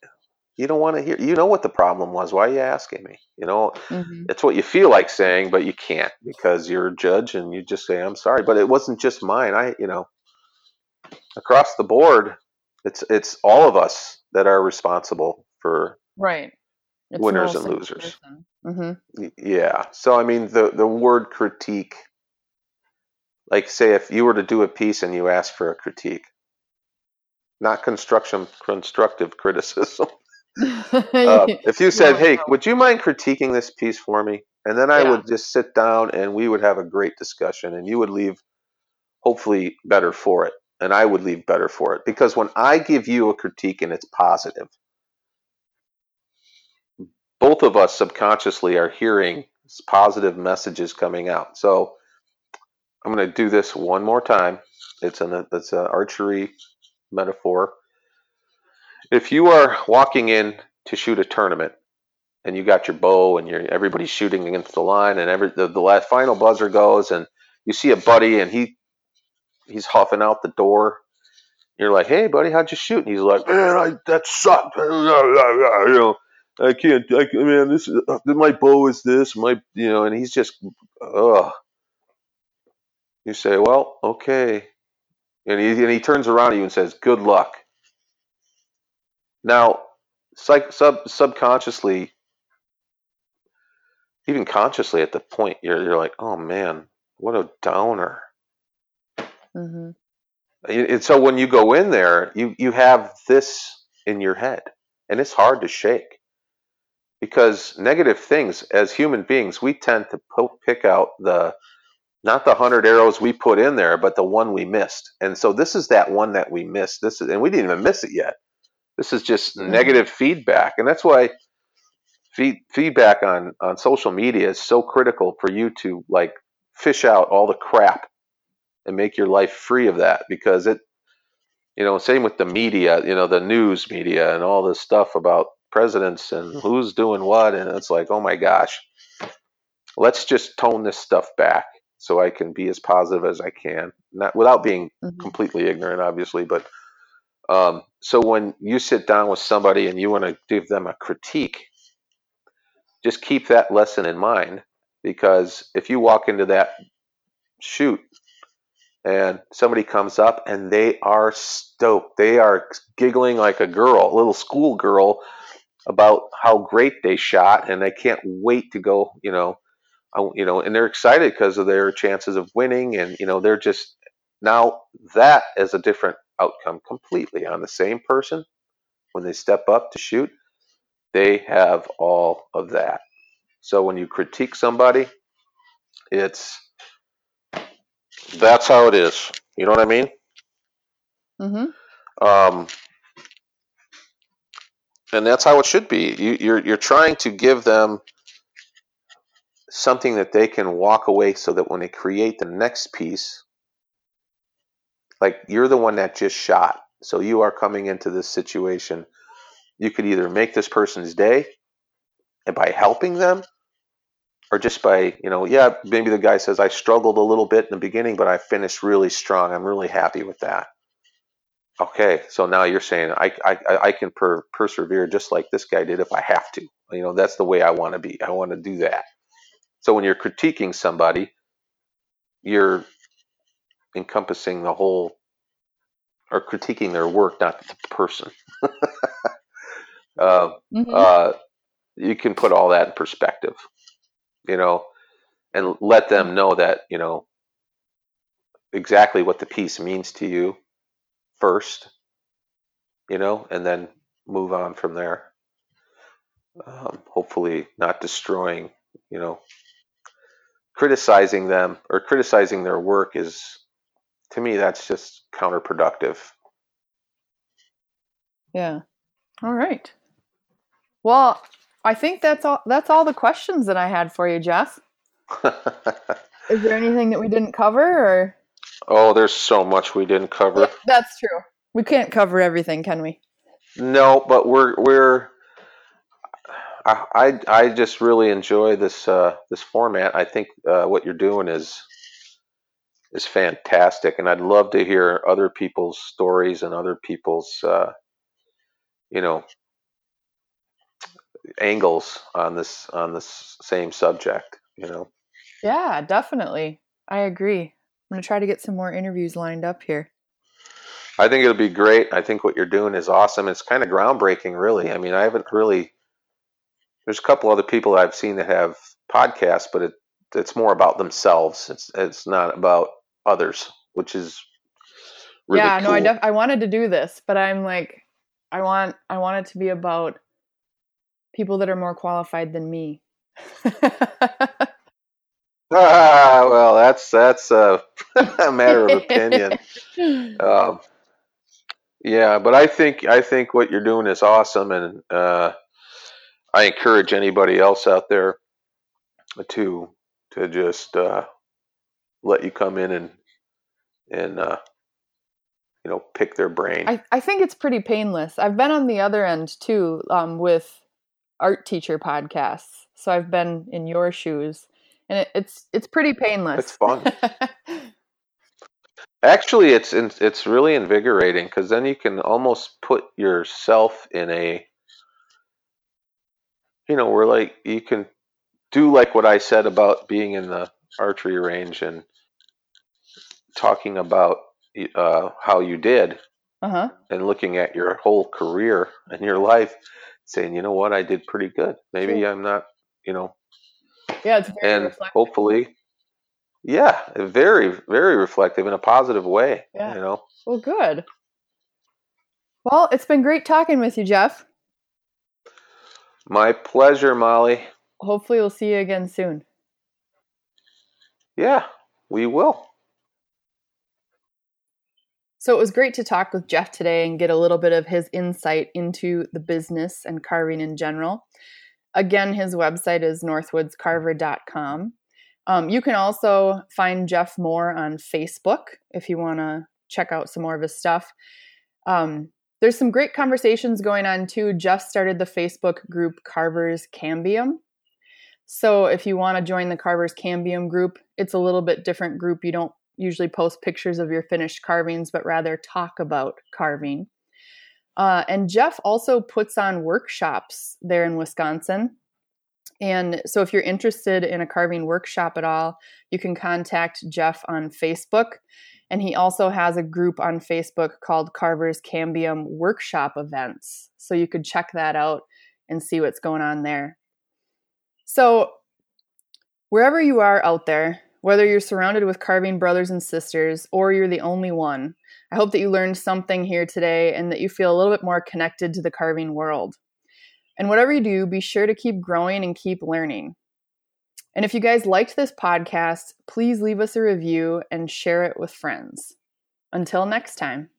you don't want to hear. You know what the problem was. Why are you asking me? You know, Mhm. it's what you feel like saying, but you can't because you're a judge and you just say, "I'm sorry," but it wasn't just mine. I, you know, across the board, it's it's all of us that are responsible for Right. It's Winners and losers. Mhm. yeah. So I mean, the the word critique, like say if you were to do a piece and you asked for a critique, not construction constructive criticism. Uh, if you said, No, "Hey, no. would you mind critiquing this piece for me?" and then I Yeah. would just sit down and we would have a great discussion, and you would leave hopefully better for it, and I would leave better for it because when I give you a critique and it's positive, both of us subconsciously are hearing positive messages coming out. So I'm going to do this one more time. It's an it's an archery metaphor. If you are walking in to shoot a tournament and you got your bow and you're everybody's shooting against the line and every the, the last final buzzer goes and you see a buddy and he he's huffing out the door. You're like, "Hey, buddy, how'd you shoot?" And he's like, "Man, I that sucked. You know, I can't. I man, this is, uh, my bow is this. My, you know." And he's just, ugh. You say, "Well, okay," and he and he turns around to you and says, "Good luck." Now, psych, sub subconsciously, even consciously, at the point you're you're like, "Oh man, what a downer." Mhm. And so when you go in there, you you have this in your head, and it's hard to shake because negative things, as human beings, we tend to po- pick out the not the hundred arrows we put in there, but the one we missed. And so this is that one that we missed. This is, and we didn't even miss it yet. This is just negative feedback, and that's why feed, feedback on on social media is so critical for you to like fish out all the crap and make your life free of that because it you know same with the media you know the news media and all this stuff about presidents and who's doing what and it's like oh my gosh let's just tone this stuff back so i can be as positive as i can not without being Mhm. completely ignorant obviously but um, so when you sit down with somebody and you want to give them a critique just keep that lesson in mind because if you walk into that shoot and somebody comes up and they are stoked. They are giggling like a girl, a little school girl, about how great they shot, and they can't wait to go. You know, I- you know, and they're excited because of their chances of winning, and you know, they're just now that is a different outcome completely on the same person when they step up to shoot. They have all of that. So when you critique somebody, it's that's how it is. You know what I mean? mm-hmm. um, and that's how it should be. You, you're you're trying to give them something that they can walk away, so that when they create the next piece, like you're the one that just shot, so you are coming into this situation. You could either make this person's day, and by helping them, or just by you know, yeah, maybe the guy says I struggled a little bit in the beginning, but I finished really strong. I'm really happy with that. okay, so now you're saying I I, I can per, persevere just like this guy did if I have to. You know, that's the way I want to be. I want to do that. So when you're critiquing somebody, you're encompassing the whole or critiquing their work, not the person. uh, mm-hmm. uh, you can put all that in perspective, you know, and let them know that, you know, exactly what the piece means to you first, you know, and then move on from there. Um, hopefully, not destroying, you know, criticizing them or criticizing their work is, to me, that's just counterproductive. Yeah. All right. Well, I think that's all. That's all the questions that I had for you, Jeff. is there anything that we didn't cover, or? Oh, there's so much we didn't cover. Yeah, that's true. We can't cover everything, can we? No, but we're we're. I I just really enjoy this uh, this format. I think uh, what you're doing is is fantastic, and I'd love to hear other people's stories and other people's uh, you know angles on this on this same subject. You know. Yeah, definitely. I agree. I'm going to try to get some more interviews lined up here. I think it'll be great. I think what you're doing is awesome. It's kind of groundbreaking, really. I mean, I haven't really. There's a couple other people I've seen that have podcasts, but it it's more about themselves. It's it's not about others, which is really yeah. Cool. No, I def- I wanted to do this, but I'm like, I want I want it to be about people that are more qualified than me. Ah, well, that's that's a, a matter of opinion. um, yeah, but I think I think what you're doing is awesome, and uh, I encourage anybody else out there to to just uh, let you come in and and uh, you know pick their brain. I, I think it's pretty painless. I've been on the other end too um, with art teacher podcasts, so I've been in your shoes and it, it's it's pretty painless. It's fun. Actually, it's it's really invigorating because then you can almost put yourself in a, you know, where like you can do like what I said about being in the archery range and talking about uh, how you did, uh-huh. and looking at your whole career and your life, saying, you know what, I did pretty good. Maybe I'm not, you know, yeah, it's and reflective. hopefully, yeah, very, very reflective in a positive way. Yeah. You know. Well, good. Well, it's been great talking with you, Jeff. My pleasure, Molly. Hopefully, we'll see you again soon. Yeah, we will. So it was great to talk with Jeff today and get a little bit of his insight into the business and carving in general. Again, his website is northwoodscarver.com. Um, you can also find Jeff Moore on Facebook if you want to check out some more of his stuff. Um, there's some great conversations going on too. Jeff started the Facebook group Carvers Cambium. So if you want to join the Carvers Cambium group, it's a little bit different group. You don't usually post pictures of your finished carvings, but rather talk about carving. Uh, and Jeff also puts on workshops there in Wisconsin. And so, if you're interested in a carving workshop at all, you can contact Jeff on Facebook. And he also has a group on Facebook called Carvers Cambium Workshop Events. So, you could check that out and see what's going on there. So, wherever you are out there, whether you're surrounded with carving brothers and sisters or you're the only one, I hope that you learned something here today and that you feel a little bit more connected to the carving world. And whatever you do, be sure to keep growing and keep learning. And if you guys liked this podcast, please leave us a review and share it with friends. Until next time.